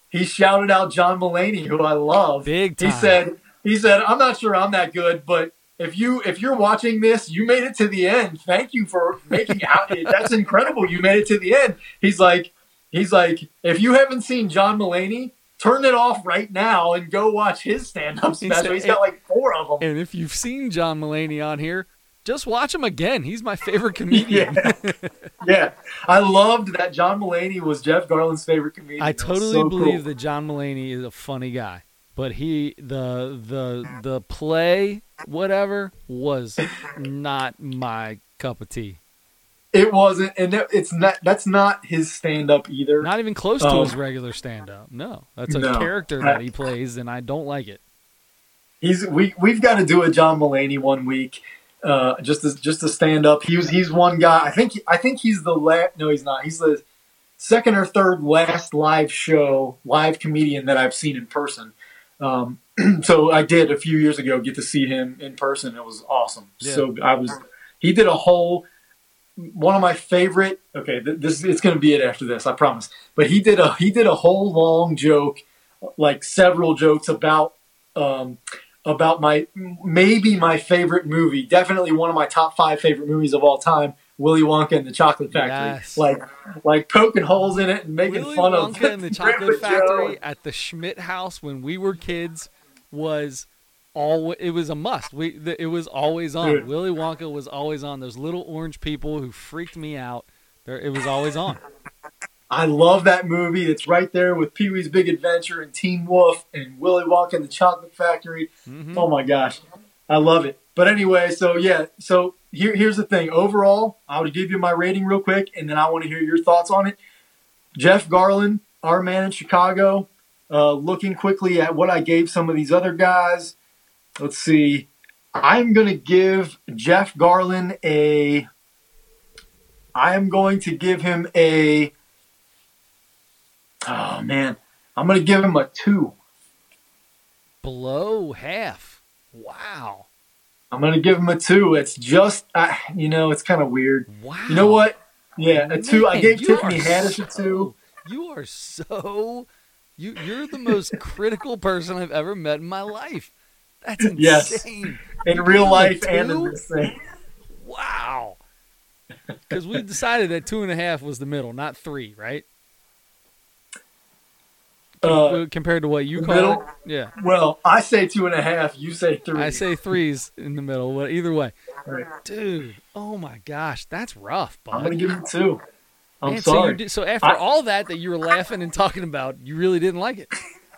he shouted out John Mulaney, who I love. Big time. He said he said I'm not sure I'm that good, but if you if you're watching this, you made it to the end. Thank you for making out. That's incredible. You made it to the end. He's like he's like if you haven't seen John Mulaney, turn it off right now and go watch his stand up special. He's got like four of them. And if you've seen John Mulaney on here, just watch him again. He's my favorite comedian. Yeah. yeah, I loved that John Mulaney was Jeff Garlin's favorite comedian. I totally so believe cool. that John Mulaney is a funny guy, but he the the the play whatever was not my cup of tea. it wasn't, and it- it's not. That's not his stand up either. Not even close to Um, his regular stand up. No, that's a no. character that he plays, and I don't like it. He's we we've got to do a John Mulaney one week, uh, just to, just to stand up. He was he's one guy. I think I think he's the last. No, he's not. He's the second or third last live show, live comedian that I've seen in person. Um, so I did a few years ago get to see him in person. It was awesome. Yeah. So I was, he did a whole, one of my favorite. Okay, this it's going to be it after this, I promise. But he did a he did a whole long joke, like several jokes about um, about my maybe my favorite movie, definitely one of my top five favorite movies of all time, Willy Wonka and the Chocolate Factory. Yes. Like like poking holes in it and making Willy fun Wonka of Willy Wonka and the Chocolate Joe. Factory at the Schmidt House when we were kids was all. It was a must. We the, it was always on. Dude. Willy Wonka was always on. Those little orange people who freaked me out. There, it was always on. I love that movie. It's right there with Pee Wee's Big Adventure and Teen Wolf and Willy Wonka and the Chocolate Factory. Mhm. Oh my gosh, I love it. But anyway, so yeah, so here, here's the thing. Overall, I would give you my rating real quick, and then I want to hear your thoughts on it. Jeff Garlin, our man in Chicago, uh, looking quickly at what I gave some of these other guys. Let's see. I'm going to give Jeff Garlin a. I am going to give him a. Oh man, I'm going to give him a two. Below half. Wow. I'm gonna give him a two. It's just, uh, you know, it's kind of weird. Wow. You know what? Yeah, a two. I gave Tiffany Haddish a two. You are so. You you're the most critical person I've ever met in my life. That's insane. Yes. In gave real him life and in this thing. Wow. Because we decided that two and a half was the middle, not three, right? Uh, Compared to what you the call middle? it. Yeah. well, I say two and a half. You say three. I say threes in the middle. But either way. Right. Dude, oh my gosh, that's rough, bud. I'm gonna give him two. I'm Man, So, you sorry. did, so after I- all that that you were laughing and talking about, you really didn't like it.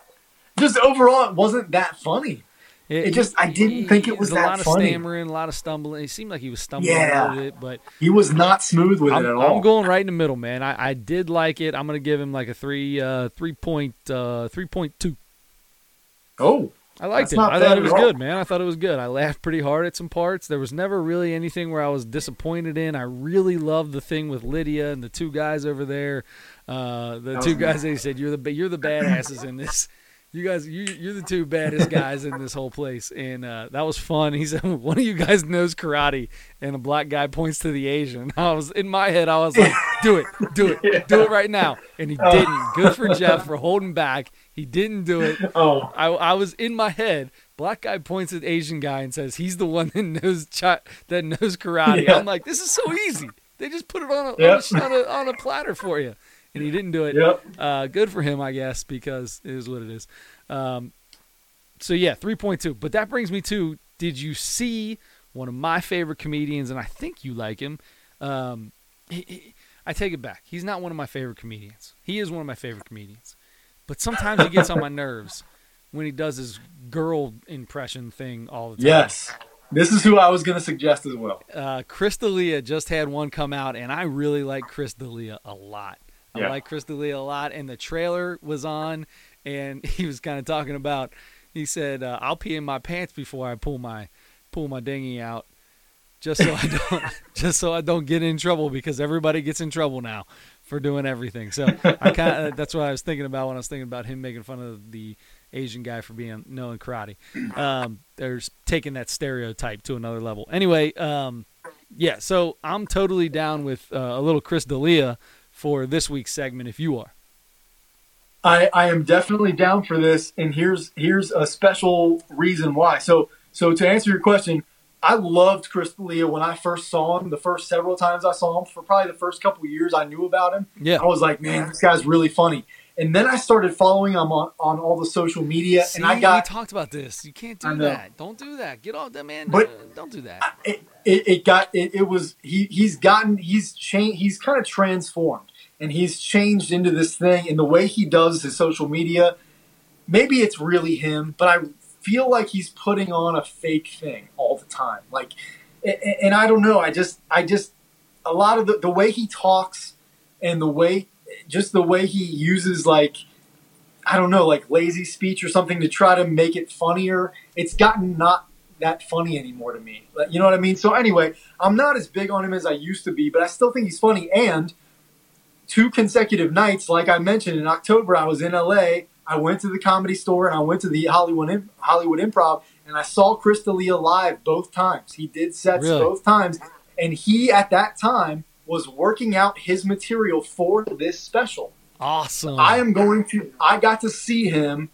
just overall, it wasn't that funny. It just- I didn't think it was a that funny. A lot of funny. stammering, a lot of stumbling. It seemed like he was stumbling Yeah. a little bit, but He was not smooth with I'm, it at all. I'm going right in the middle, man. I, I did like it. I'm gonna give him like a three, uh, three point, uh, three point two. oh, I liked That's it. I thought it was good, man. I thought it was good. I laughed pretty hard at some parts. There was never really anything where I was disappointed in. I really loved the thing with Lydia and the two guys over there. Uh, the That two guys they said you're the you're the badasses in this. You guys, you, you're the two baddest guys in this whole place, and uh, that was fun. He said one of you guys knows karate, and the black guy points to the Asian. I was in my head, I was like, "Do it, do it, do it right now!" And he didn't. Good for Jeff for holding back. He didn't do it. oh, I, I was in my head. Black guy points at Asian guy and says he's the one that knows chi- that knows karate. Yeah. I'm like, this is so easy. They just put it on a, Yep. on, a, on, a, on a platter for you, and he didn't do it. yep. Uh, good for him, I guess, because it is what it is. Um, so yeah, three point two. But that brings me to: Did you see one of my favorite comedians? And I think you like him. Um, he, he- I take it back. He's not one of my favorite comedians. He is one of my favorite comedians, but sometimes he gets on my nerves when he does his girl impression thing all the time. Yes. This is who I was going to suggest as well. Uh, Chris D'Elia just had one come out, and I really like Chris D'Elia a lot. I Yeah. like Chris D'Elia a lot, and the trailer was on, and he was kind of talking about. He said, uh, "I'll pee in my pants before I pull my pull my dinghy out, just so I don't just so I don't get in trouble because everybody gets in trouble now for doing everything." So I kind of that's what I was thinking about when I was thinking about him making fun of the Asian guy for being knowing karate. Um, they're taking that stereotype to another level. Anyway, um, yeah, so I'm totally down with uh, a little Chris D'Elia for this week's segment if you are. I, I am definitely down for this, and here's here's a special reason why. So so to answer your question, I loved Chris D'Elia when I first saw him. The first several times I saw him, for probably the first couple years I knew about him, Yeah. I was like, man, this guy's really funny. And then I started following him on, on all the social media, See, and I got we talked about this. You can't do that. Don't do that. Get off that man. But- uh, don't do that. it, it, it got it, it was he he's gotten he's changed he's kind of transformed and he's changed into this thing and the way he does his social media maybe it's really him but i feel like he's putting on a fake thing all the time like and i don't know i just i just a lot of the, the way he talks and the way just the way he uses like i don't know like lazy speech or something to try to make it funnier it's gotten not that funny anymore to me. You know what I mean? So anyway, I'm not as big on him as I used to be, but I still think he's funny. And two consecutive nights, like I mentioned in October, I was in LA. I went to the comedy store and I went to the Hollywood Hollywood Improv and I saw Chris D'Elia live both times. He did sets Really? both times, and he at that time was working out his material for this special. Awesome. I am going to. I got to see him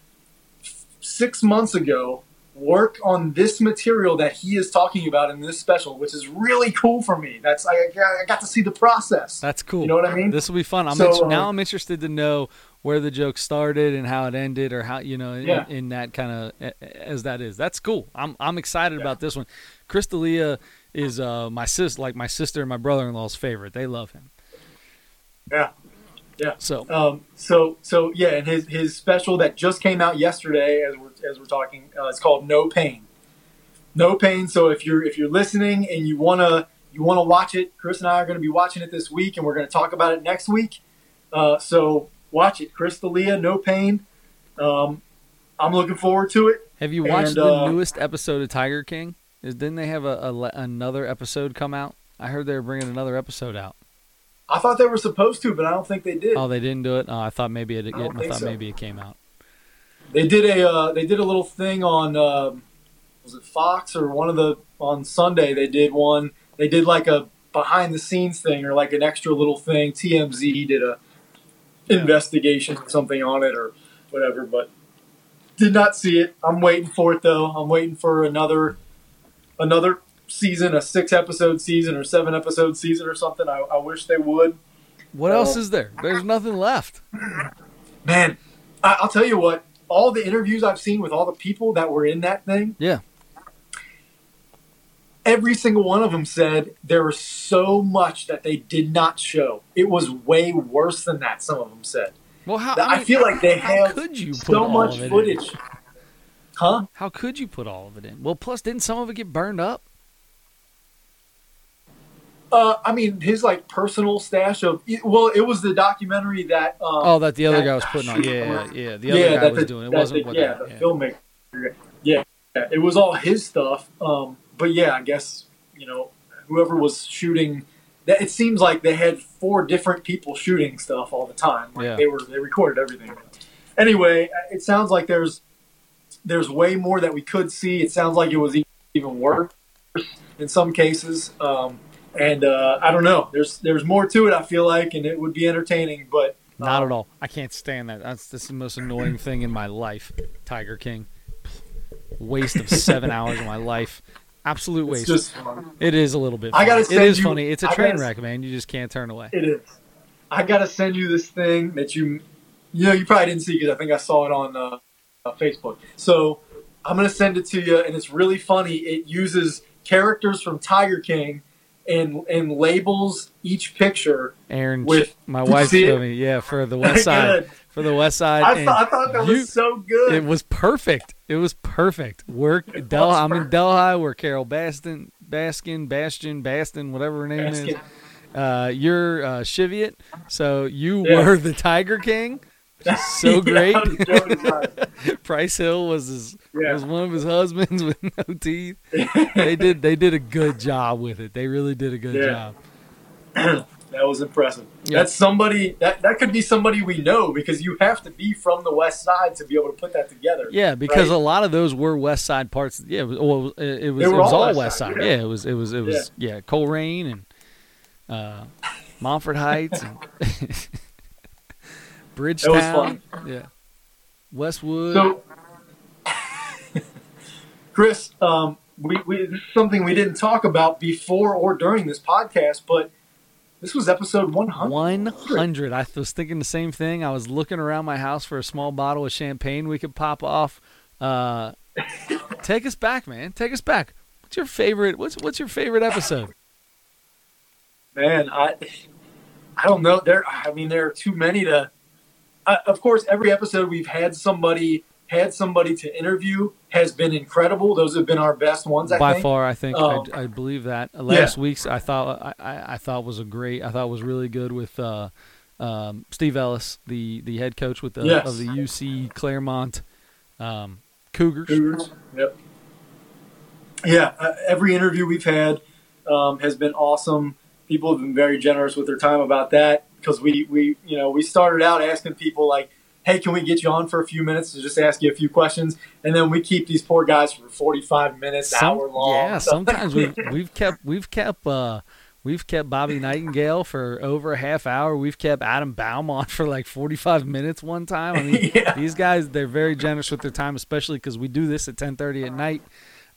six months ago work on this material that he is talking about in this special, which is really cool for me. That's I, I got to see the process. That's cool. You know what I mean? This will be fun. I'm So, inter- uh, now I'm interested to know where the joke started and how it ended, or how you know in, Yeah. in that kind of as that is. That's cool. I'm I'm excited about this one. Chris D'Elia is uh, my sis, like my sister and my brother-in-law's favorite. They love him. Yeah. Yeah. So Um, so so yeah, and his his special that just came out yesterday, as we're as we're talking, uh, it's called No Pain. No Pain. So if you're if you're listening and you wanna you wanna watch it, Chris and I are going to be watching it this week, and we're going to talk about it next week. Uh, so watch it, Chris D'Elia, No Pain. Um, I'm looking forward to it. have you watched and, the uh, newest episode of Tiger King? Is didn't they have a, a another episode come out? I heard they were bringing another episode out. I thought they were supposed to, but I don't think they did. Oh, they didn't do it. Oh, I thought maybe it. I I, thought so. maybe it came out. They did a uh, they did a little thing on um was it Fox or one of the on Sunday they did one they did like a behind the scenes thing or like an extra little thing TMZ did a investigation or something on it or whatever but did not see it I'm waiting for it though I'm waiting for another another season a six episode season or seven episode season or something I, I wish they would What else Oh. is there? There's nothing left. man I, I'll tell you what all the interviews I've seen with all the people that were in that thing Yeah. Every single one of them said there was so much that they did not show. It was way worse than that. Some of them said. Well, how I, mean, feel like they how have could you put so all much of it in? footage. Huh? How could you put all of it in? Well, plus, didn't some of it get burned up? Uh, I mean, his like personal stash of well, it was the documentary that. Um, Oh, that the other that- guy was putting on. Yeah, yeah, yeah. The other guy that was the- doing it. wasn't the, what yeah, that- the yeah. filmmaker. Yeah, yeah, it was all his stuff. Um, but yeah, I guess you know whoever was shooting. That it seems like they had four different people shooting stuff all the time. Like Yeah. they were they recorded everything. Anyway, it sounds like there's there's way more that we could see. It sounds like it was even worse in some cases. Um, and uh, I don't know. There's there's more to it. I feel like, and it would be entertaining. But Not um, at all. I can't stand that. That's, that's the most annoying thing in my life. Tiger King. Waste of seven hours of my life. Absolute It's waste. just fun. it is a little bit. I Funny. gotta send is you- funny. It's a I train wreck, man. You just can't turn away. It is. I gotta send you this thing that you, you know, you probably didn't see because I think I saw it on uh, uh, Facebook. So I'm gonna send it to you, and it's really funny. It uses characters from Tiger King, and and labels each picture. Aaron, With- my wife me. Yeah, for the West Side. For the West Side. I, thought, I thought that you- was so good. It was perfect. It was perfect. Work Del. I'm in. Delhi. Where Carol Baston, Baskin, Bastion, Baston, whatever her name is. Baskin. Uh, you're uh, Cheviot, so you Yeah. were the Tiger King. So great. I was joking about it. Price Hill was his Yeah. was one of his husbands with no teeth. They did they did a good job with it. They really did a good Yeah. job. That was impressive. Yeah. That's somebody that that could be somebody we know because you have to be from the West Side to be able to put that together. Yeah, because Right. a lot of those were West Side parts. Yeah, it was, well, it, was, it was all West West Side, Side. yeah. Yeah, it was it was it was yeah, Colerain and uh, Monfort Heights and Bridgetown. Yeah, Westwood. So, Chris, um, we, we this is something we didn't talk about before or during this podcast, but this was episode 100. One hundred. I was thinking the same thing. I was looking around my house for a small bottle of champagne we could pop off. Uh, take us back, man. Take us back. What's your favorite? What's what's your favorite episode? Man, I I don't know. There, I mean, there are too many to. Of course, every episode we've had somebody had somebody to interview has been incredible. Those have been our best ones. I By think. far, I think Um, I, I believe that. Last week's I thought I, I, I thought was a great. I thought was really good with uh, um, Steve Ellis, the the head coach with the Yes. of the UC Clermont um, Cougars. Cougars. Yep. Yeah, uh, every interview we've had um, has been awesome. People have been very generous with their time about that. because we we you know we started out asking people like, hey, can we get you on for a few minutes to just ask you a few questions, and then we keep these poor guys for forty five minutes, Some- hour long. Yeah, So- sometimes we've we've kept we've kept uh we've kept Bobby Nightengale for over a half hour. We've kept Adam Baum on for like forty five minutes one time. I mean, Yeah. these guys they're very generous with their time, especially because we do this at ten thirty at night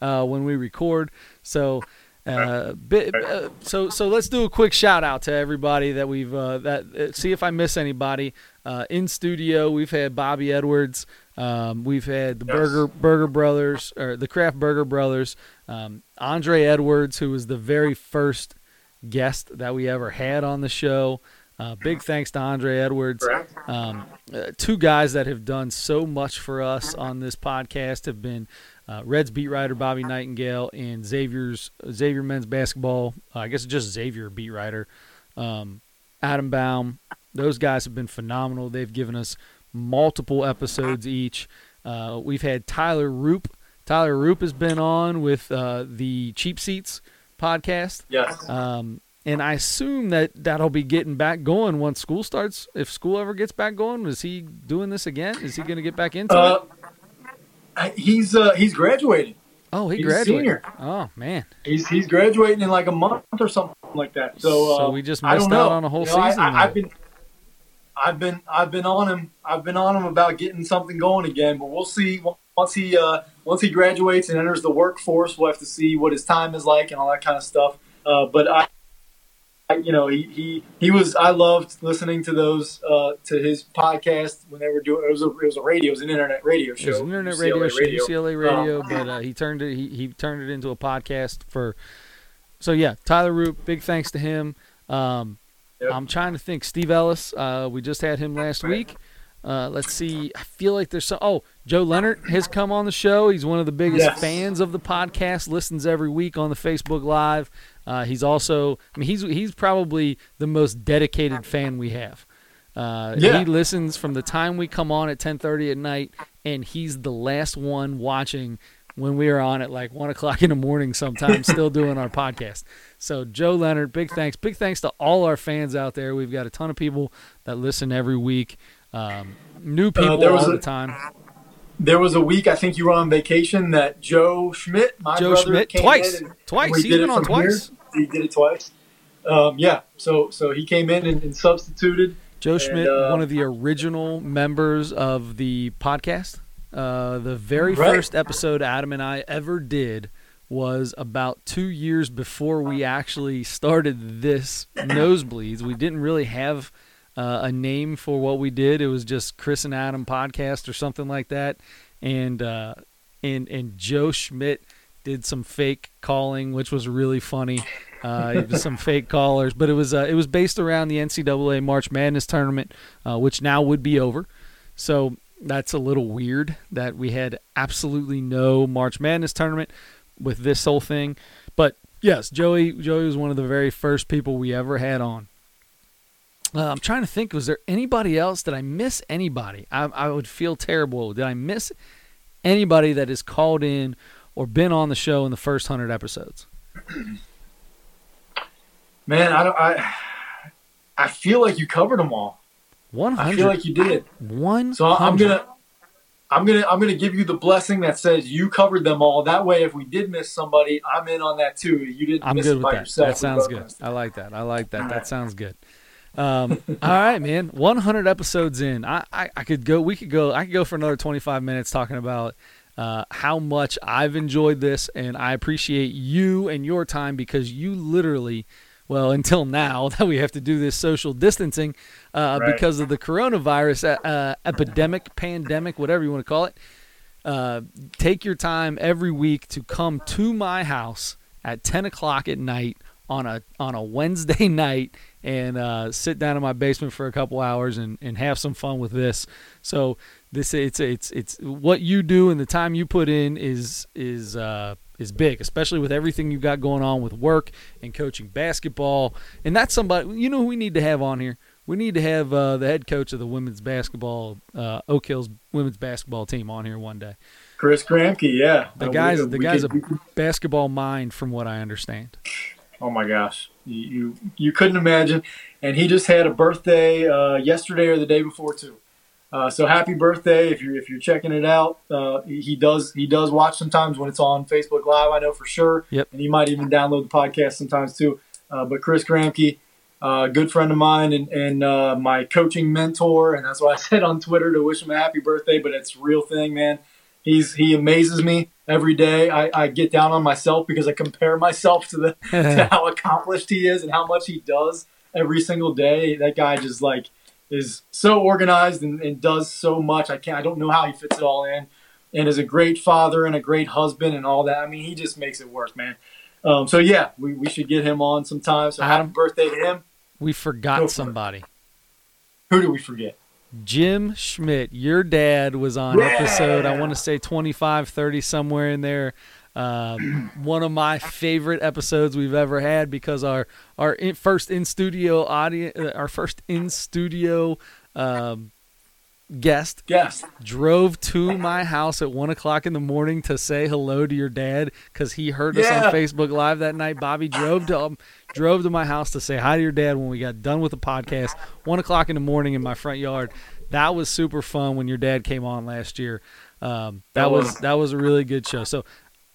uh, when we record. So. Uh, bit, uh, so so let's do a quick shout out to everybody that we've uh, that uh, see if I miss anybody uh, in studio. We've had Bobby Edwards, um, we've had the Yes. Burger Burger Brothers or the Kraft Burger Brothers, um, Andre Edwards, who was the very first guest that we ever had on the show. Uh, big thanks to Andre Edwards. Um, two guys that have done so much for us on this podcast have been uh, Reds beat writer Bobby Nightengale and Xavier's Xavier men's basketball. Uh, I guess just Xavier beat writer um, Adam Baum. Those guys have been phenomenal. They've given us multiple episodes each. Uh, we've had Tyler Roop. Tyler Roop has been on with uh, the Cheap Seats podcast. Yes. Um, and I assume that that'll be getting back going once school starts. If school ever gets back going, is he doing this again? Is he going to get back into Uh, it? He's uh, he's graduating. Oh, he he's graduated. senior. Oh man, He's he's graduating in like a month or something like that. So, uh, we just missed don't know. out on a whole You know, season I, have been, I've been, I've been on him. I've been on him about getting something going again. But we'll see once he uh, once he graduates and enters the workforce. We'll have to see what his time is like and all that kind of stuff. Uh, but I. You know, he, he, he was. I loved listening to those uh, to his podcast when they were doing. It was a it was a radio, it was an internet radio show. it was an internet UCLA radio, show, UCLA radio, Um, but uh, he turned it. He, he turned it into a podcast for. So yeah, Tyler Roop. Big thanks to him. Um, Yep. I'm trying to think. Steve Ellis. Uh, we just had him last Right. week. Uh, let's see. I feel like there's some. Oh, Joe Leonard has come on the show. He's one of the biggest Yes. fans of the podcast. Listens every week on the Facebook Live. Uh, he's also. I mean, he's he's probably the most dedicated fan we have. Uh, Yeah. He listens from the time we come on at 10:30 at night, and he's the last one watching when we are on at like one o'clock in the morning. Sometimes still doing our podcast. So Joe Leonard, big thanks. Big thanks to all our fans out there. We've got a ton of people that listen every week. Um, new people Uh, there was all a- the time. There was a week I think you were on vacation that Joe Schmidt, my Joe brother, Schmidt, came twice. Twice. He's been on from here. He did it twice. Um, yeah, so so he came in and, and substituted. Joe And, Schmidt, uh, one of the original members of the podcast. Uh, the very Right. first episode Adam and I ever did was about two years before we actually started this nosebleeds. We didn't really have uh, a name for what we did. It was just Chris and Adam podcast or something like that. And uh, and and Joe Schmidt did some fake calling, which was really funny. Uh, some fake callers, but it was uh, it was based around the NCAA March Madness tournament, uh, which now would be over. So that's a little weird that we had absolutely no March Madness tournament with this whole thing. But yes, Joey Joey was one of the very first people we ever had on. Uh, I'm trying to think. Was there anybody else? Did I miss anybody? I, I would feel terrible. Did I miss anybody that is called in or been on the show in the first hundred episodes? Man, I don't. I I feel like you covered them all. One I feel like you did. One. So I'm gonna. I'm gonna I'm gonna give you the blessing that says you covered them all. That way, if we did miss somebody, I'm in on that too. You didn't I'm miss good it with by that. yourself. That sounds good. I like that. I like that. All That right. sounds good. Um, all right, man. 100 episodes in. I, I, I could go. We could go. I could go for another 25 minutes talking about uh, how much I've enjoyed this, and I appreciate you and your time because you literally, well, until now that we have to do this social distancing uh, Right. because of the coronavirus uh, uh, epidemic, pandemic, whatever you want to call it. Uh, take your time every week to come to my house at 10 o'clock at night on a on a Wednesday night and uh, sit down in my basement for a couple hours and, and have some fun with this. So this it's it's it's what you do and the time you put in is is uh, is big, especially with everything you've got going on with work and coaching basketball. And that's somebody you know who we need to have on here. We need to have uh, the head coach of the women's basketball uh, Oak Hills women's basketball team on here one day. Chris Gramke, yeah. The Uh, guy's the guy's a basketball mind, from what I understand. Oh my gosh, you you, you couldn't imagine. And he just had a birthday uh, yesterday or the day before too. Uh, so happy birthday if you're if you're checking it out. Uh, he does he does watch sometimes when it's on Facebook Live. I know for sure. Yep. And he might even download the podcast sometimes too. Uh, but Chris Gramke, uh, good friend of mine and, and uh, my coaching mentor, and that's why I said on Twitter to wish him a happy birthday. But it's a real thing, man. He's he amazes me every day. I, I get down on myself because I compare myself to the to how accomplished he is and how much he does every single day. That guy just like is so organized and, and does so much. I can't. I don't know how he fits it all in, and is a great father and a great husband and all that. I mean, he just makes it work, man. Um, so yeah, we, we should get him on sometime. So happy birthday to him. We Go forgot for somebody. Who do we forget? Jim Schmidt, your dad was on Yeah. episode, I want to say 25, 30, somewhere in there. Um, one of my favorite episodes we've ever had because our our in, first in studio audience, our first in studio um, guest Yes. drove to my house at one o'clock in the morning to say hello to your dad because he heard us on Facebook Live that night. Bobby drove to um, drove to my house to say hi to your dad when we got done with the podcast. One o'clock in the morning in my front yard. That was super fun when your dad came on last year. Um, that, That was, was. that was a really good show. So,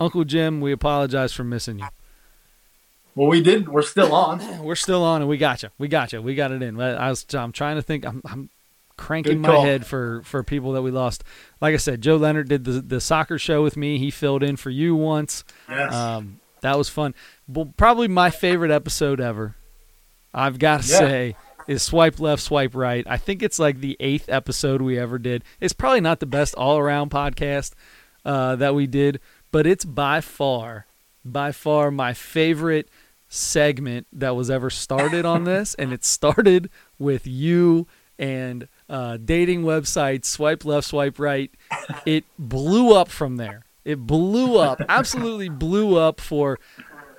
Uncle Jim, we apologize for missing you. Well, we didn't. We're still on. We're still on, and we got you. We got you. We got it in. I was. I'm trying to think. I'm. I'm cranking my head for for people that we lost. Like I said, Joe Leonard did the the soccer show with me. He filled in for you once. Yes. Um, that was fun. Well, probably my favorite episode ever. I've got to Yeah. say is swipe left, swipe right. I think it's like the eighth episode we ever did. It's probably not the best all around podcast uh, that we did, but it's by far, by far my favorite segment that was ever started on this, and it started with you and uh, dating website swipe left, swipe right. It blew up from there. It blew up, absolutely blew up for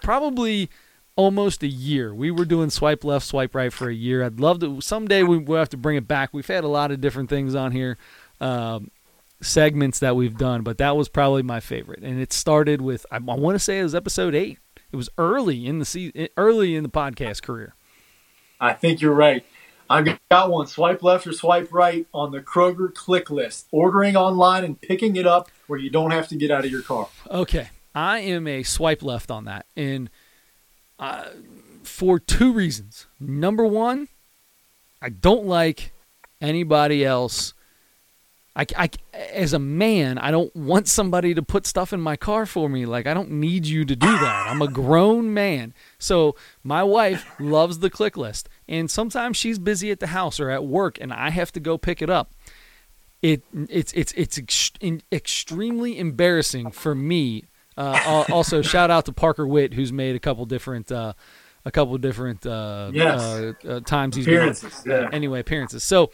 probably almost a year. We were doing swipe left, swipe right for a year. I'd love to someday we will have to bring it back. We've had a lot of different things on here, um, segments that we've done, but that was probably my favorite. And it started with I, I want to say it was episode eight. It was early in the season, early in the podcast career. I think you're right. I've got one. Swipe left or swipe right on the Kroger click list. Ordering online and picking it up where you don't have to get out of your car. Okay, I am a swipe left on that, and uh, for two reasons. Number one, I don't like anybody else. I, I, as a man, I don't want somebody to put stuff in my car for me. Like I don't need you to do that. I'm a grown man. So my wife loves the click list, and sometimes she's busy at the house or at work, and I have to go pick it up it it's it's it's ex- in- extremely embarrassing for me. Uh, also, shout out to Parker Witt, who's made a couple different uh, a couple different uh, Yes. uh, uh, times he's been. Yeah. anyway appearances. So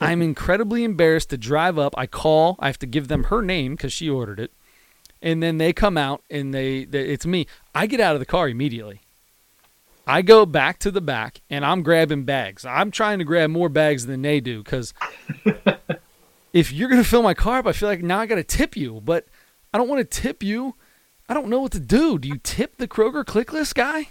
I'm incredibly embarrassed to drive up. I call. I have to give them her name because she ordered it, and then they come out and they, they it's me. I get out of the car immediately. I go back to the back and I'm grabbing bags. I'm trying to grab more bags than they do because if you're gonna fill my car up, I feel like now I got to tip you, but I don't want to tip you. I don't know what to do. Do you tip the Kroger click list guy?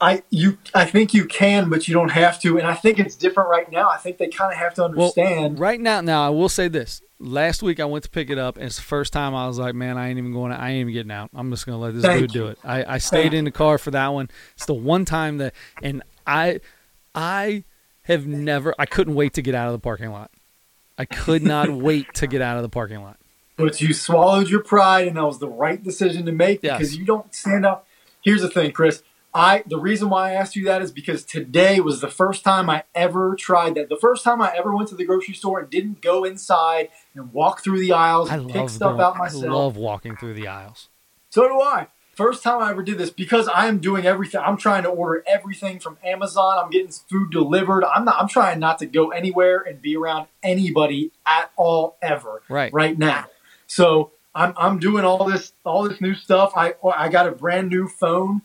I you I think you can, but you don't have to. And I think it's different right now. I think they kind of have to understand. right now, now I will say this. Last week I went to pick it up, and it's the first time I was like, "Man, I ain't even going. I ain't even getting out. I'm just gonna let this Thank dude do it." I, I stayed in the car for that one. It's the one time that, and I, I have never. I couldn't wait to get out of the parking lot. I could not wait to get out of the parking lot. But you swallowed your pride, and that was the right decision to make Yes. because you don't stand up. Here's the thing, Kris. I the reason why I asked you that is because today was the first time I ever tried that. The first time I ever went to the grocery store and didn't go inside and walk through the aisles I and pick stuff going- out I myself. love walking through the aisles. So do I. First time I ever did this because I am doing everything. I'm trying to order everything from Amazon. I'm getting food delivered. I'm not. I'm trying not to go anywhere and be around anybody at all ever Right. right now. So I'm I'm doing all this all this new stuff. I I got a brand new phone